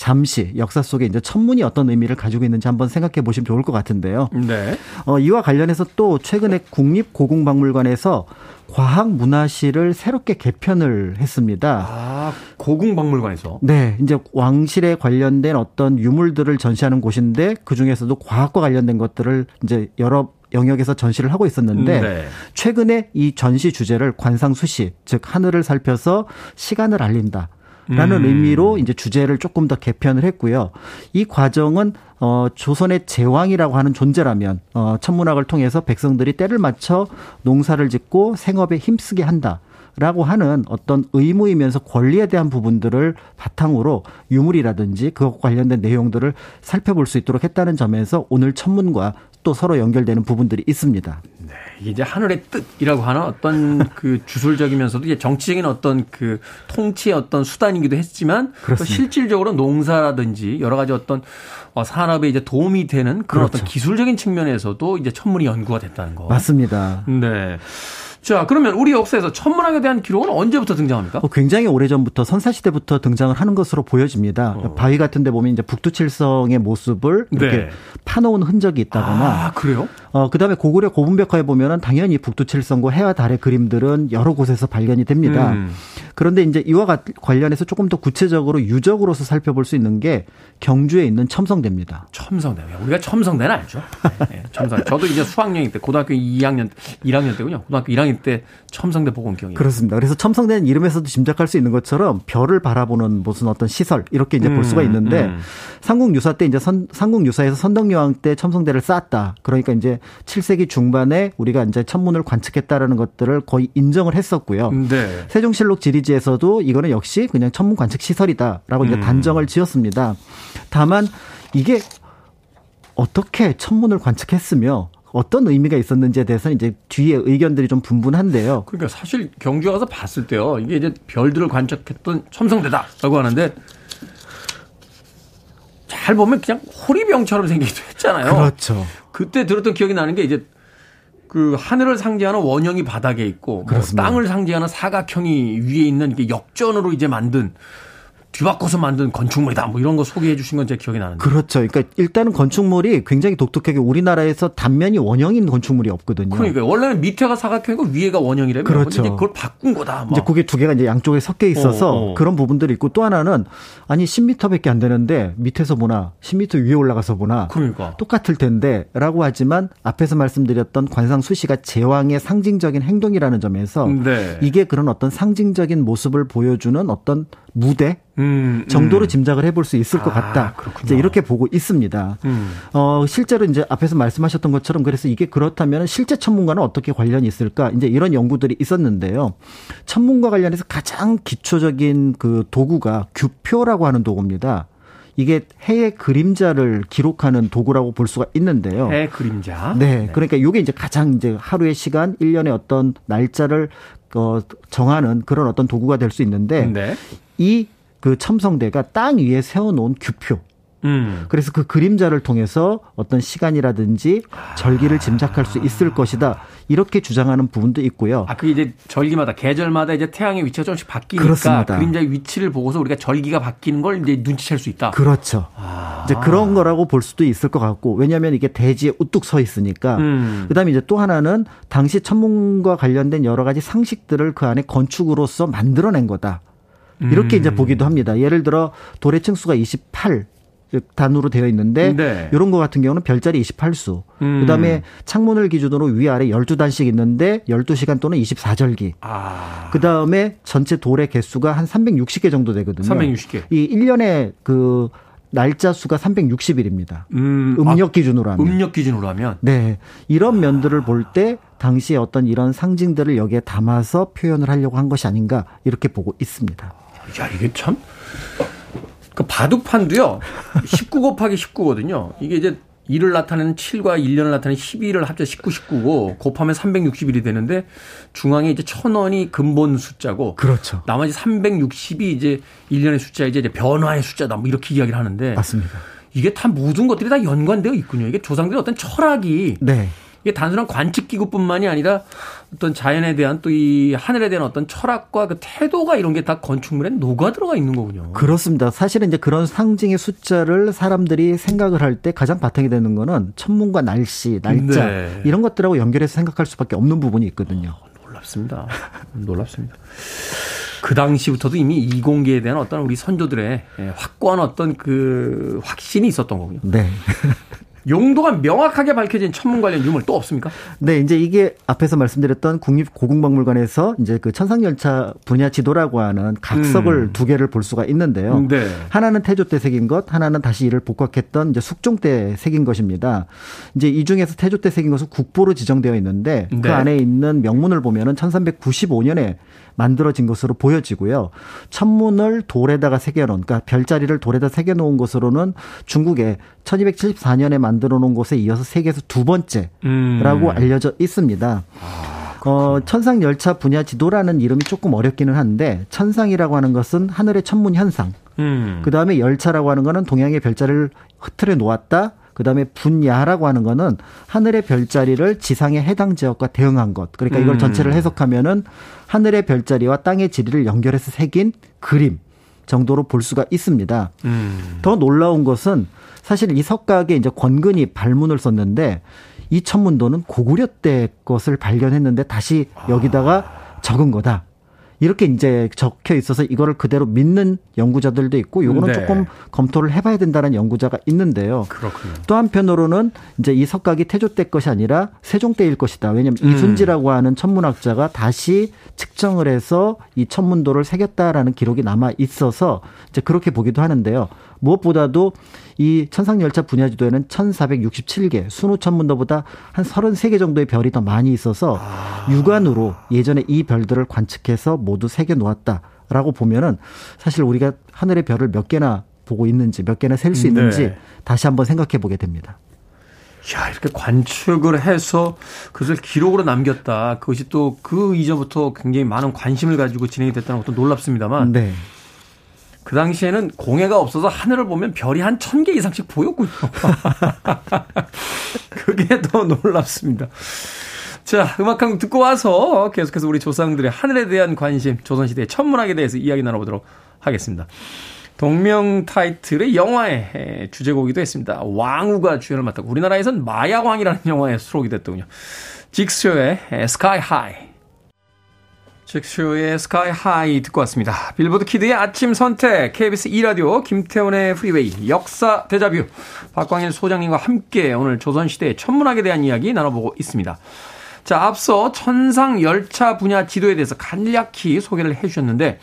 [SPEAKER 8] 잠시 역사 속에 이제 천문이 어떤 의미를 가지고 있는지 한번 생각해 보시면 좋을 것 같은데요.
[SPEAKER 1] 네.
[SPEAKER 8] 어, 이와 관련해서 또 최근에 국립고궁박물관에서 과학 문화실을 새롭게 개편을 했습니다.
[SPEAKER 1] 아 고궁박물관에서.
[SPEAKER 8] 네, 이제 왕실에 관련된 어떤 유물들을 전시하는 곳인데 그 중에서도 과학과 관련된 것들을 이제 여러 영역에서 전시를 하고 있었는데
[SPEAKER 1] 네.
[SPEAKER 8] 최근에 이 전시 주제를 관상 수시, 즉 하늘을 살펴서 시간을 알린다. 라는
[SPEAKER 1] 음.
[SPEAKER 8] 의미로 이제 주제를 조금 더 개편을 했고요. 이 과정은 어 조선의 제왕이라고 하는 존재라면 어 천문학을 통해서 백성들이 때를 맞춰 농사를 짓고 생업에 힘쓰게 한다. 라고 하는 어떤 의무이면서 권리에 대한 부분들을 바탕으로 유물이라든지 그것과 관련된 내용들을 살펴볼 수 있도록 했다는 점에서 오늘 천문과 또 서로 연결되는 부분들이 있습니다.
[SPEAKER 1] 이게 이제 하늘의 뜻이라고 하는 어떤 그 주술적이면서도 이제 정치적인 어떤 그 통치의 어떤 수단이기도 했지만. 실질적으로 농사라든지 여러 가지 어떤 어, 산업에 이제 도움이 되는 그런 어떤
[SPEAKER 8] 그렇죠.
[SPEAKER 1] 기술적인 측면에서도 이제 천문이 연구가 됐다는 거.
[SPEAKER 8] 맞습니다.
[SPEAKER 1] 네. 자, 그러면 우리 역사에서 천문학에 대한 기록은 언제부터 등장합니까?
[SPEAKER 8] 어, 굉장히 오래전부터 선사시대부터 등장을 하는 것으로 보여집니다. 바위 같은 데 보면 이제 북두칠성의 모습을 이렇게
[SPEAKER 1] 네.
[SPEAKER 8] 파놓은 흔적이 있다거나
[SPEAKER 1] 아, 그래요?
[SPEAKER 8] 어, 그 다음에 고구려 고분백화에 보면은 당연히 북두칠성과 해와 달의 그림들은 여러 곳에서 발견이 됩니다.
[SPEAKER 1] 음.
[SPEAKER 8] 그런데 이제 이와 가- 관련해서 조금 더 구체적으로 유적으로서 살펴볼 수 있는 게 경주에 있는 첨성대입니다.
[SPEAKER 1] 첨성대. 우리가 첨성대는 알죠. 네, 네, 첨성대. 저도 이제 수학여행 때 고등학교 2학년 1학년 때군요. 고등학교 1학년 때 첨성대 보고 온 기억이.
[SPEAKER 8] 그렇습니다. 그래서 첨성대는 이름에서도 짐작할 수 있는 것처럼 별을 바라보는 무슨 어떤 시설 이렇게 이제 볼 수가
[SPEAKER 1] 음,
[SPEAKER 8] 있는데
[SPEAKER 1] 음.
[SPEAKER 8] 삼국유사 때 이제 선, 삼국유사에서 선덕여왕 때 첨성대를 쌓았다. 그러니까 이제 7세기 중반에 우리가 이제 천문을 관측했다라는 것들을 거의 인정을 했었고요.
[SPEAKER 1] 네.
[SPEAKER 8] 세종실록 지리지에서도 이거는 역시 그냥 천문 관측 시설이다라고 이제
[SPEAKER 1] 음.
[SPEAKER 8] 단정을 지었습니다. 다만 이게 어떻게 천문을 관측했으며 어떤 의미가 있었는지에 대해서는 이제 뒤에 의견들이 좀 분분한데요.
[SPEAKER 1] 그러니까 사실 경주에 가서 봤을 때요. 이게 이제 별들을 관측했던 첨성대다라고 하는데 잘 보면 그냥 호리병처럼 생기기도 했잖아요.
[SPEAKER 8] 그렇죠.
[SPEAKER 1] 그때 들었던 기억이 나는 게 이제 그 하늘을 상징하는 원형이 바닥에 있고 뭐. 땅을 상징하는 사각형이 위에 있는 이게 역전으로 이제 만든 뒤바꿔서 만든 건축물이다. 뭐 이런 거 소개해 주신 건 제 기억이 나는데.
[SPEAKER 8] 그렇죠. 그러니까 일단은 건축물이 굉장히 독특하게 우리나라에서 단면이 원형인 건축물이 없거든요.
[SPEAKER 1] 그러니까 원래는 밑에가 사각형이고 위에가 원형이라면
[SPEAKER 8] 그렇죠.
[SPEAKER 1] 이제 그걸 바꾼 거다. 뭐.
[SPEAKER 8] 이제 그게 두 개가 이제 양쪽에 섞여 있어서
[SPEAKER 1] 어, 어.
[SPEAKER 8] 그런 부분들이 있고 또 하나는 아니 10m밖에 안 되는데 밑에서 보나 10m 위에 올라가서 보나
[SPEAKER 1] 그러니까.
[SPEAKER 8] 똑같을 텐데라고 하지만 앞에서 말씀드렸던 관상 수시가 제왕의 상징적인 행동이라는 점에서
[SPEAKER 1] 네.
[SPEAKER 8] 이게 그런 어떤 상징적인 모습을 보여주는 어떤 무대
[SPEAKER 1] 음,
[SPEAKER 8] 정도로
[SPEAKER 1] 음.
[SPEAKER 8] 짐작을 해볼 수 있을 것
[SPEAKER 1] 아,
[SPEAKER 8] 같다.
[SPEAKER 1] 그렇군요.
[SPEAKER 8] 이제 이렇게 보고 있습니다.
[SPEAKER 1] 음.
[SPEAKER 8] 어, 실제로 이제 앞에서 말씀하셨던 것처럼 그래서 이게 그렇다면 실제 천문과는 어떻게 관련이 있을까? 이제 이런 연구들이 있었는데요. 천문과 관련해서 가장 기초적인 그 도구가 규표라고 하는 도구입니다. 이게 해의 그림자를 기록하는 도구라고 볼 수가 있는데요.
[SPEAKER 1] 해 그림자.
[SPEAKER 8] 네. 그러니까 요게 이제 가장 이제 하루의 시간, 일년의 어떤 날짜를 어, 정하는 그런 어떤 도구가 될 수 있는데
[SPEAKER 1] 네.
[SPEAKER 8] 이 그 첨성대가 땅 위에 세워놓은 규표.
[SPEAKER 1] 음.
[SPEAKER 8] 그래서 그 그림자를 통해서 어떤 시간이라든지 절기를 짐작할 수 있을 것이다. 이렇게 주장하는 부분도 있고요.
[SPEAKER 1] 아, 그게 이제 절기마다 계절마다 이제 태양의 위치가 조금씩 바뀌니까
[SPEAKER 8] 그렇습니다.
[SPEAKER 1] 그림자의 위치를 보고서 우리가 절기가 바뀌는 걸 이제 눈치챌 수 있다.
[SPEAKER 8] 그렇죠. 이제 그런 거라고 볼 수도 있을 것 같고 왜냐하면 이게 대지에 우뚝 서 있으니까.
[SPEAKER 1] 음.
[SPEAKER 8] 그다음에 이제 또 하나는 당시 천문과 관련된 여러 가지 상식들을 그 안에 건축으로서 만들어낸 거다. 이렇게
[SPEAKER 1] 음.
[SPEAKER 8] 이제 보기도 합니다. 예를 들어 돌의 층수가 28 단으로 되어 있는데
[SPEAKER 1] 네.
[SPEAKER 8] 이런 거 같은 경우는 별자리 28수.
[SPEAKER 1] 음.
[SPEAKER 8] 그다음에 창문을 기준으로 위아래 12단씩 있는데 12시간 또는 24절기.
[SPEAKER 1] 아.
[SPEAKER 8] 그다음에 전체 돌의 개수가 한 360개 정도 되거든요.
[SPEAKER 1] 360개.
[SPEAKER 8] 이 1년에 그 날짜 수가 360일입니다.
[SPEAKER 1] 음,
[SPEAKER 8] 음력
[SPEAKER 1] 아,
[SPEAKER 8] 기준으로 하면.
[SPEAKER 1] 음력 기준으로 하면
[SPEAKER 8] 네. 이런 면들을 볼 때 당시에 어떤 이런 상징들을 여기에 담아서 표현을 하려고 한 것이 아닌가 이렇게 보고 있습니다.
[SPEAKER 1] 야, 이게 참. 그 바둑판도요. 19 곱하기 19거든요. 이게 이제 일을 나타내는 7과 1년을 나타내는 12를 합쳐 19, 19고 곱하면 360일이 되는데 중앙에 이제 천 원이 근본 숫자고
[SPEAKER 8] 그렇죠.
[SPEAKER 1] 나머지 360이 이제 1년의 숫자 이제 변화의 숫자다 뭐 이렇게 이야기를 하는데
[SPEAKER 8] 맞습니다.
[SPEAKER 1] 이게 다 모든 것들이 다 연관되어 있군요. 이게 조상들의 어떤 철학이
[SPEAKER 8] 네.
[SPEAKER 1] 이게 단순한 관측 기구뿐만이 아니라 어떤 자연에 대한 또 이 하늘에 대한 어떤 철학과 그 태도가 이런 게 다 건축물에 녹아 들어가 있는 거군요.
[SPEAKER 8] 그렇습니다. 사실은 이제 그런 상징의 숫자를 사람들이 생각을 할 때 가장 바탕이 되는 거는 천문과 날씨, 날짜
[SPEAKER 1] 네.
[SPEAKER 8] 이런 것들하고 연결해서 생각할 수밖에 없는 부분이 있거든요.
[SPEAKER 1] 놀랍습니다. 놀랍습니다. 그 당시부터도 이미 이공계에 대한 어떤 우리 선조들의 예, 확고한 어떤 그 확신이 있었던 거군요.
[SPEAKER 8] 네.
[SPEAKER 1] 용도가 명확하게 밝혀진 천문 관련 유물 또 없습니까?
[SPEAKER 8] 네, 이제 이게 앞에서 말씀드렸던 국립고궁박물관에서 이제 그 천상열차 분야 지도라고 하는 각석을
[SPEAKER 1] 음.
[SPEAKER 8] 두 개를 볼 수가 있는데요.
[SPEAKER 1] 네.
[SPEAKER 8] 하나는 태조 때 새긴 것, 하나는 다시 이를 복각했던 이제 숙종 때 새긴 것입니다. 이제 이 중에서 태조 때 새긴 것은 국보로 지정되어 있는데
[SPEAKER 1] 네.
[SPEAKER 8] 그 안에 있는 명문을 보면은 1395년에 만들어진 것으로 보여지고요. 천문을 돌에다가 새겨놓은, 그러니까 별자리를 돌에다 새겨놓은 것으로는 중국에 1274년에 만들어 놓은 곳에 이어서 세계에서 두 번째라고
[SPEAKER 1] 음.
[SPEAKER 8] 알려져 있습니다. 어, 천상 열차 분야 지도라는 이름이 조금 어렵기는 한데 천상이라고 하는 것은 하늘의 천문 현상.
[SPEAKER 1] 음.
[SPEAKER 8] 그 다음에 열차라고 하는 거는 동양의 별자리를 흐트려 놓았다. 그 다음에 분야라고 하는 거는 하늘의 별자리를 지상의 해당 지역과 대응한 것. 그러니까 이걸
[SPEAKER 1] 음.
[SPEAKER 8] 전체를 해석하면은 하늘의 별자리와 땅의 지리를 연결해서 새긴 그림 정도로 볼 수가 있습니다.
[SPEAKER 1] 음.
[SPEAKER 8] 더 놀라운 것은 사실 이 석각에 이제 권근이 발문을 썼는데 이 천문도는 고구려 때 것을 발견했는데 다시 여기다가 적은 거다. 이렇게 이제 적혀 있어서 이거를 그대로 믿는 연구자들도 있고 요거는
[SPEAKER 1] 네.
[SPEAKER 8] 조금 검토를 해봐야 된다는 연구자가 있는데요.
[SPEAKER 1] 그렇군요.
[SPEAKER 8] 또 한편으로는 이제 이 석각이 태조 때 것이 아니라 세종 때일 것이다. 왜냐하면
[SPEAKER 1] 음.
[SPEAKER 8] 이순지라고 하는 천문학자가 다시 측정을 해서 이 천문도를 새겼다라는 기록이 남아 있어서 이제 그렇게 보기도 하는데요. 무엇보다도 이 천상열차 분야 지도에는 1467개, 순우 천문도보다 한 33개 정도의 별이 더 많이 있어서 육안으로 예전에 이 별들을 관측해서 모두 새겨 놓았다라고 보면은 사실 우리가 하늘의 별을 몇 개나 보고 있는지 몇 개나 셀 수 있는지
[SPEAKER 1] 네.
[SPEAKER 8] 다시 한번 생각해 보게 됩니다.
[SPEAKER 1] 야, 이렇게 관측을 해서 그것을 기록으로 남겼다. 그것이 또 그 이전부터 굉장히 많은 관심을 가지고 진행이 됐다는 것도 놀랍습니다만
[SPEAKER 8] 네.
[SPEAKER 1] 그 당시에는 공해가 없어서 하늘을 보면 별이 한 천 개 이상씩 보였군요. 그게 더 놀랍습니다. 자, 음악 한 곡 듣고 와서 계속해서 우리 조상들의 하늘에 대한 관심, 조선시대의 천문학에 대해서 이야기 나눠보도록 하겠습니다. 동명 타이틀의 영화의 주제곡이기도 했습니다. 왕우가 주연을 맡았고 우리나라에선 마야왕이라는 영화에 수록이 됐더군요. Jigsaw의 Sky High. Jigsaw의 Sky High 듣고 왔습니다. 빌보드 키드의 아침 선택, KBS 2라디오, 김태훈의 프리웨이, 역사 데자뷰, 박광일 소장님과 함께 오늘 조선시대의 천문학에 대한 이야기 나눠보고 있습니다. 자, 앞서 천상 열차 분야 지도에 대해서 간략히 소개를 해 주셨는데,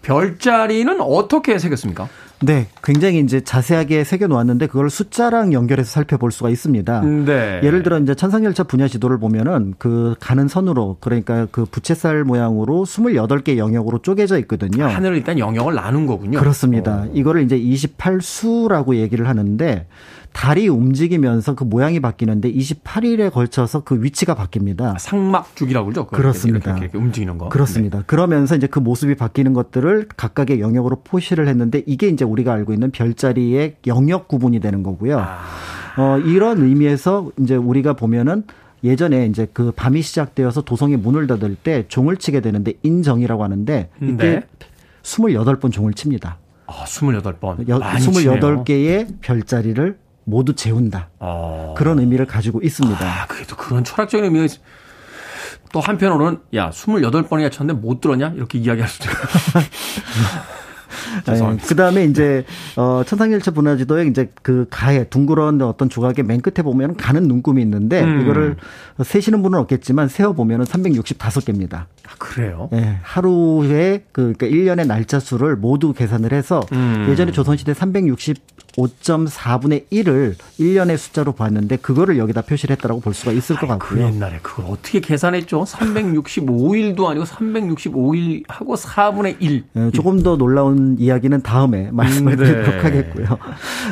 [SPEAKER 1] 별자리는 어떻게 새겼습니까?
[SPEAKER 8] 네, 굉장히 이제 자세하게 새겨 놓았는데 그걸 숫자랑 연결해서 살펴볼 수가 있습니다.
[SPEAKER 1] 네.
[SPEAKER 8] 예를 들어 이제 천상열차 분야 지도를 보면은 그 가는 선으로 그러니까 그 부채살 모양으로 28개 영역으로 쪼개져 있거든요.
[SPEAKER 1] 하늘을 일단 영역을 나눈 거군요.
[SPEAKER 8] 그렇습니다.
[SPEAKER 1] 어.
[SPEAKER 8] 이거를 이제 28수라고 얘기를 하는데 달이 움직이면서 그 모양이 바뀌는데 28일에 걸쳐서 그 위치가 바뀝니다.
[SPEAKER 1] 상막죽이라고 그러죠. 그걸
[SPEAKER 8] 그렇습니다.
[SPEAKER 1] 이렇게, 이렇게 움직이는 거.
[SPEAKER 8] 그렇습니다.
[SPEAKER 1] 네.
[SPEAKER 8] 그러면서 이제 그 모습이 바뀌는 것들을 각각의 영역으로 표시를 했는데 이게 이제 우리가 알고 있는 별자리의 영역 구분이 되는 거고요.
[SPEAKER 1] 아.
[SPEAKER 8] 어, 이런 의미에서 이제 우리가 보면은 예전에 이제 그 밤이 시작되어서 도성이 문을 닫을 때 종을 치게 되는데 인정이라고 하는데 이때
[SPEAKER 1] 네.
[SPEAKER 8] 28번 종을 칩니다.
[SPEAKER 1] 아, 28번.
[SPEAKER 8] 여,
[SPEAKER 1] 많이 치네요.
[SPEAKER 8] 28개의 별자리를 모두 재운다.
[SPEAKER 1] 어.
[SPEAKER 8] 그런 의미를 가지고 있습니다.
[SPEAKER 1] 아, 그래도 그런 철학적인 의미가 있... 또 한편으로는 야, 28번이나 쳤는데 못 들었냐? 이렇게 이야기할 수도 있고. 죄송합니다.
[SPEAKER 8] 그 다음에 이제, 어, 천상열차 분화지도에 이제 그 가해, 둥그런 어떤 조각의 맨 끝에 보면 가는 눈금이 있는데,
[SPEAKER 1] 음.
[SPEAKER 8] 이거를 세시는 분은 없겠지만, 세어보면은 365개입니다.
[SPEAKER 1] 아, 그래요?
[SPEAKER 8] 예, 하루에 그, 그러니까 1년의 날짜 수를 모두 계산을 해서,
[SPEAKER 1] 음.
[SPEAKER 8] 예전에 조선시대 365.4분의 1을 1년의 숫자로 봤는데, 그거를 여기다 표시를 했다라고 볼 수가 있을
[SPEAKER 1] 것그
[SPEAKER 8] 같고요.
[SPEAKER 1] 옛날에 그걸 어떻게 계산했죠? 365일도 아니고 365일하고 4분의 1.
[SPEAKER 8] 예, 조금 더 놀라운 이야기는 다음에 말씀을
[SPEAKER 1] 네.
[SPEAKER 8] 드리도록 하겠고요.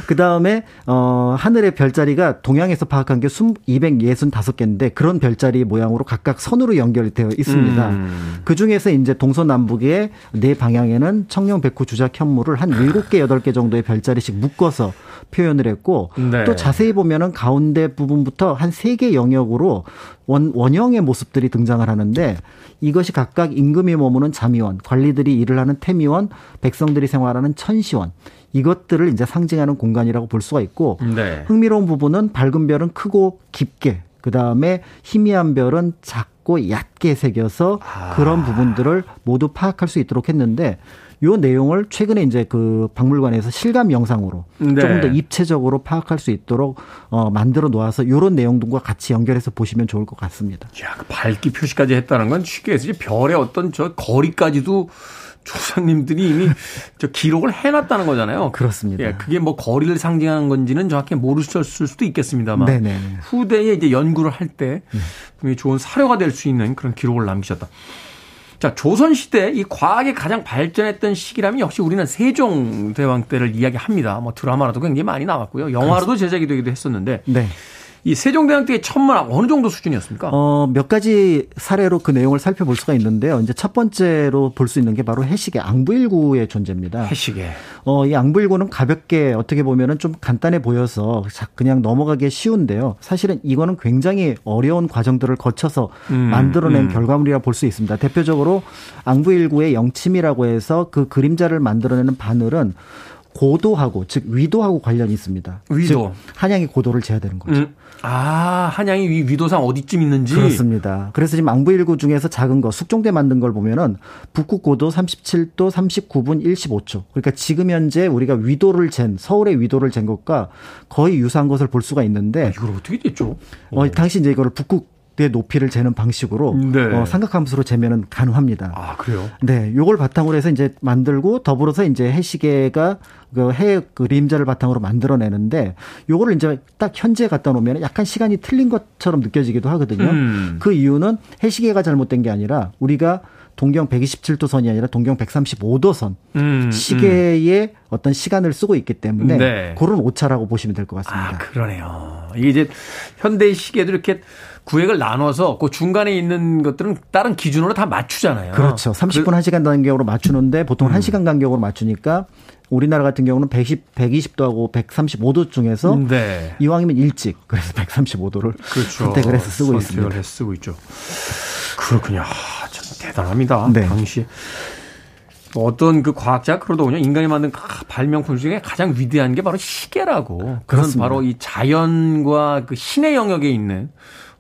[SPEAKER 8] 그 다음에, 어, 하늘의 별자리가 동양에서 파악한 게 265개인데 그런 별자리 모양으로 각각 선으로 연결되어 있습니다.
[SPEAKER 1] 음.
[SPEAKER 8] 그 중에서 이제 동서남북의 네 방향에는 청룡, 백호, 주작, 현무를 한 7개, 8개 정도의 별자리씩 묶어 서 표현을 했고
[SPEAKER 1] 네.
[SPEAKER 8] 또 자세히 보면은 가운데 부분부터 한 세 개 영역으로 원, 원형의 모습들이 등장을 하는데 이것이 각각 임금이 머무는 잠의원, 관리들이 일을 하는 태미원, 백성들이 생활하는 천시원 이것들을 이제 상징하는 공간이라고 볼 수가 있고
[SPEAKER 1] 네.
[SPEAKER 8] 흥미로운 부분은 밝은 별은 크고 깊게 그 다음에 희미한 별은 작고 얕게 새겨서
[SPEAKER 1] 아.
[SPEAKER 8] 그런 부분들을 모두 파악할 수 있도록 했는데 요 내용을 최근에 이제 그 박물관에서 실감 영상으로
[SPEAKER 1] 네.
[SPEAKER 8] 조금 더 입체적으로 파악할 수 있도록 어 만들어 놓아서 요런 내용들과 같이 연결해서 보시면 좋을 것 같습니다.
[SPEAKER 1] 야, 그 밝기 표시까지 했다는 건 쉽게 해서 별의 어떤 저 거리까지도 조상님들이 이미 저 기록을 해놨다는 거잖아요.
[SPEAKER 8] 그렇습니다.
[SPEAKER 1] 예, 그게 뭐 거리를 상징하는 건지는 정확히 모르셨을 수도 있겠습니다만
[SPEAKER 8] 네네.
[SPEAKER 1] 후대에 이제 연구를 할때 분명히 좋은 사료가 될 수 있는 그런 기록을 남기셨다. 자, 조선시대 이 과학이 가장 발전했던 시기라면 역시 우리는 세종대왕 때를 이야기합니다. 뭐 드라마로도 굉장히 많이 나왔고요. 영화로도 제작이 되기도 했었는데
[SPEAKER 8] 네.
[SPEAKER 1] 이 세종대왕 때의 천문학 어느 정도 수준이었습니까?
[SPEAKER 8] 어, 몇 가지 사례로 그 내용을 살펴볼 수가 있는데요. 이제 첫 번째로 볼 수 있는 게 바로 해식의 앙부일구의 존재입니다.
[SPEAKER 1] 해시계.
[SPEAKER 8] 어, 이 앙부일구는 가볍게 어떻게 보면은 좀 간단해 보여서 자- 그냥 넘어가기 쉬운데요. 사실은 이거는 굉장히 어려운 과정들을 거쳐서
[SPEAKER 1] 음,
[SPEAKER 8] 만들어낸
[SPEAKER 1] 음.
[SPEAKER 8] 결과물이라 볼 수 있습니다. 대표적으로 앙부일구의 영침이라고 해서 그 그림자를 만들어내는 바늘은 고도하고 즉 위도하고 관련이 있습니다.
[SPEAKER 1] 위도.
[SPEAKER 8] 즉 한양이 고도를 재야 되는 거죠.
[SPEAKER 1] 음. 아, 한양이 위, 위도상 어디쯤 있는지.
[SPEAKER 8] 그렇습니다. 그래서 지금 앙부일구 중에서 작은 거 숙종대 만든 걸 보면은 북극 고도 37도 39분 15초. 그러니까 지금 현재 우리가 위도를 잰 서울의 위도를 잰 것과 거의 유사한 것을 볼 수가 있는데
[SPEAKER 1] 이걸 어떻게 됐죠?
[SPEAKER 8] 어, 당시 이제 이거를 북극 의 높이를 재는 방식으로
[SPEAKER 1] 네.
[SPEAKER 8] 어, 삼각함수로 재면은 가능합니다.
[SPEAKER 1] 아, 그래요?
[SPEAKER 8] 네, 요걸 바탕으로 해서 이제 만들고 더불어서 이제 해시계가 그해 그림자를 바탕으로 만들어내는데 요거를 이제 딱 현지에 갖다 놓으면 약간 시간이 틀린 것처럼 느껴지기도 하거든요.
[SPEAKER 1] 음.
[SPEAKER 8] 그 이유는 해시계가 잘못된 게 아니라 우리가 동경 127도 선이 아니라 동경 135도 선
[SPEAKER 1] 음,
[SPEAKER 8] 시계의 어떤 시간을 쓰고 있기 때문에
[SPEAKER 1] 네.
[SPEAKER 8] 그런 오차라고 보시면 될 것 같습니다.
[SPEAKER 1] 아, 그러네요. 이게 이제 현대 시계도 이렇게 구획을 나눠서 그 중간에 있는 것들은 다른 기준으로 다 맞추잖아요.
[SPEAKER 8] 그렇죠. 30분 1시간 간격으로 맞추는데 보통
[SPEAKER 1] 음.
[SPEAKER 8] 1시간 간격으로 맞추니까 우리나라 같은 경우는 110, 120도하고 135도 중에서
[SPEAKER 1] 네.
[SPEAKER 8] 이왕이면 일찍 그래서 135도를
[SPEAKER 1] 그렇죠.
[SPEAKER 8] 선택을 해서 쓰고 있습니다.
[SPEAKER 1] 해서 쓰고 있죠. 그렇군요. 아, 참 대단합니다.
[SPEAKER 8] 네.
[SPEAKER 1] 당시 어떤 그 과학자 그러더군요. 인간이 만든 가- 발명품 중에 가장 위대한 게 바로 시계라고. 그건. 바로 이 자연과 그 신의 영역에 있는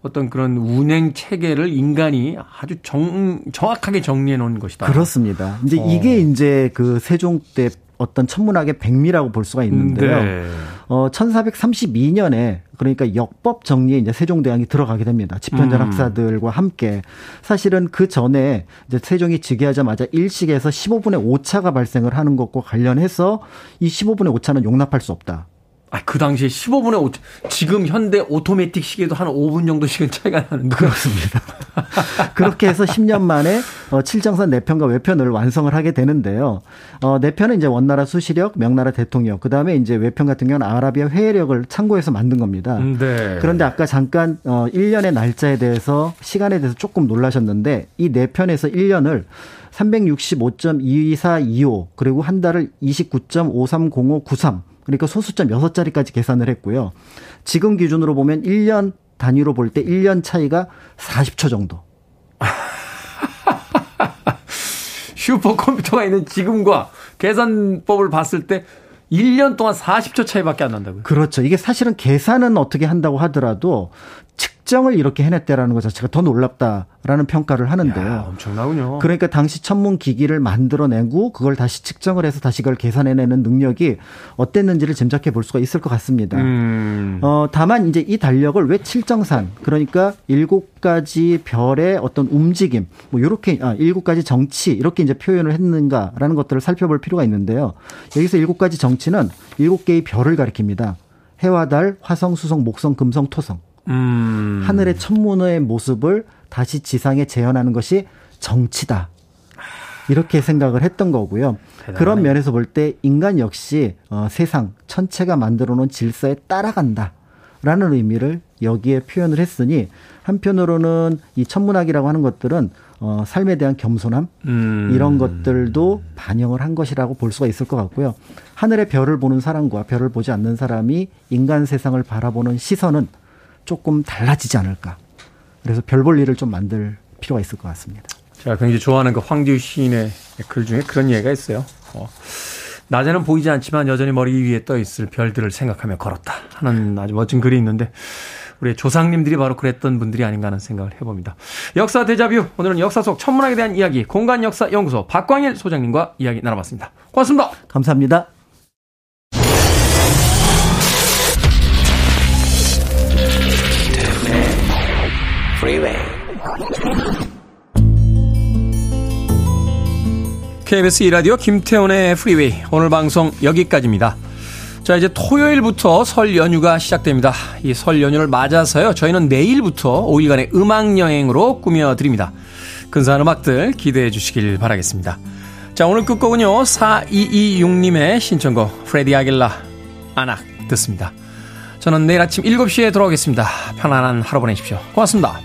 [SPEAKER 1] 어떤 그런 운행 체계를 인간이 아주 정, 정확하게 정리해 놓은 것이다.
[SPEAKER 8] 그렇습니다. 이제
[SPEAKER 1] 어.
[SPEAKER 8] 이게 이제 그 세종 때 어떤 천문학의 백미라고 볼 수가 있는데요.
[SPEAKER 1] 네.
[SPEAKER 8] 어, 1432년에 그러니까 역법 정리에 이제 세종대왕이 들어가게 됩니다. 집현전
[SPEAKER 1] 음.
[SPEAKER 8] 학사들과 함께. 사실은 그 전에 이제 세종이 즉위하자마자 일식에서 15분의 오차가 발생을 하는 것과 관련해서 이 15분의 오차는 용납할 수 없다.
[SPEAKER 1] 아, 그 당시에 15분에 오, 지금 현대 오토매틱 시계도 한 5분 정도 시간 차이가 나는데.
[SPEAKER 8] 그렇습니다. 그렇게 해서 10년 만에 어, 칠정산 내편과 외편을 완성을 하게 되는데요. 어, 내편은 이제 원나라 수시력, 명나라 대통령, 그 다음에 이제 외편 같은 경우는 아라비아 회해력을 참고해서 만든 겁니다.
[SPEAKER 1] 음, 네.
[SPEAKER 8] 그런데 아까 잠깐 어, 1년의 날짜에 대해서 시간에 대해서 조금 놀라셨는데 이 내편에서 1년을 365.22425 그리고 한 달을 29.530593 그러니까 소수점 6자리까지 계산을 했고요. 지금 기준으로 보면 1년 단위로 볼 때 1년 차이가 40초 정도.
[SPEAKER 1] 슈퍼컴퓨터가 있는 지금과 계산법을 봤을 때 1년 동안 40초 차이밖에 안 난다고요.
[SPEAKER 8] 그렇죠. 이게 사실은 계산은 어떻게 한다고 하더라도 측정을 이렇게 해냈다라는 것 자체가 더 놀랍다라는 평가를 하는데요.
[SPEAKER 1] 야, 엄청나군요.
[SPEAKER 8] 그러니까 당시 천문 기기를 만들어내고 그걸 다시 측정을 해서 다시 그걸 계산해내는 능력이 어땠는지를 짐작해 볼 수가 있을 것 같습니다.
[SPEAKER 1] 음.
[SPEAKER 8] 어, 다만 이제 이 달력을 왜 칠정산 그러니까 일곱 가지 별의 어떤 움직임 뭐 요렇게 아 일곱 가지 정치 이렇게 이제 표현을 했는가라는 것들을 살펴볼 필요가 있는데요. 여기서 일곱 가지 정치는 일곱 개의 별을 가리킵니다. 해와 달, 화성, 수성, 목성, 금성, 토성.
[SPEAKER 1] 음.
[SPEAKER 8] 하늘의 천문의 모습을 다시 지상에 재현하는 것이 정치다. 이렇게 생각을 했던 거고요.
[SPEAKER 1] 대단하네.
[SPEAKER 8] 그런 면에서 볼 때 인간 역시 어, 세상 천체가 만들어 놓은 질서에 따라간다. 라는 의미를 여기에 표현을 했으니 한편으로는 이 천문학이라고 하는 것들은 어, 삶에 대한 겸손함
[SPEAKER 1] 음.
[SPEAKER 8] 이런 것들도 반영을 한 것이라고 볼 수가 있을 것 같고요. 하늘의 별을 보는 사람과 별을 보지 않는 사람이 인간 세상을 바라보는 시선은 조금 달라지지 않을까. 그래서 별 볼 일을 좀 만들 필요가 있을 것 같습니다.
[SPEAKER 1] 제가 굉장히 좋아하는 그 황지우 시인의 글 중에 그런 얘기가 있어요. 어, 낮에는 보이지 않지만 여전히 머리 위에 떠 있을 별들을 생각하며 걸었다 하는 아주 멋진 글이 있는데 우리 조상님들이 바로 그랬던 분들이 아닌가 하는 생각을 해봅니다. 역사 대자뷰 오늘은 역사 속 천문학에 대한 이야기 공간 역사 연구소 박광일 소장님과 이야기 나눠봤습니다. 고맙습니다.
[SPEAKER 8] 감사합니다.
[SPEAKER 1] KBS 이라디오 김태훈의 프리웨이 오늘 방송 여기까지입니다. 자 이제 토요일부터 설 연휴가 시작됩니다. 이 설 연휴를 맞아서요 저희는 내일부터 5일간의 음악 여행으로 꾸며드립니다. 근사한 음악들 기대해 주시길 바라겠습니다. 자 오늘 끝곡은요 4226님의 신청곡 프레디 아길라 아낙 듣습니다. 저는 내일 아침 7시에 돌아오겠습니다. 편안한 하루 보내십시오. 고맙습니다.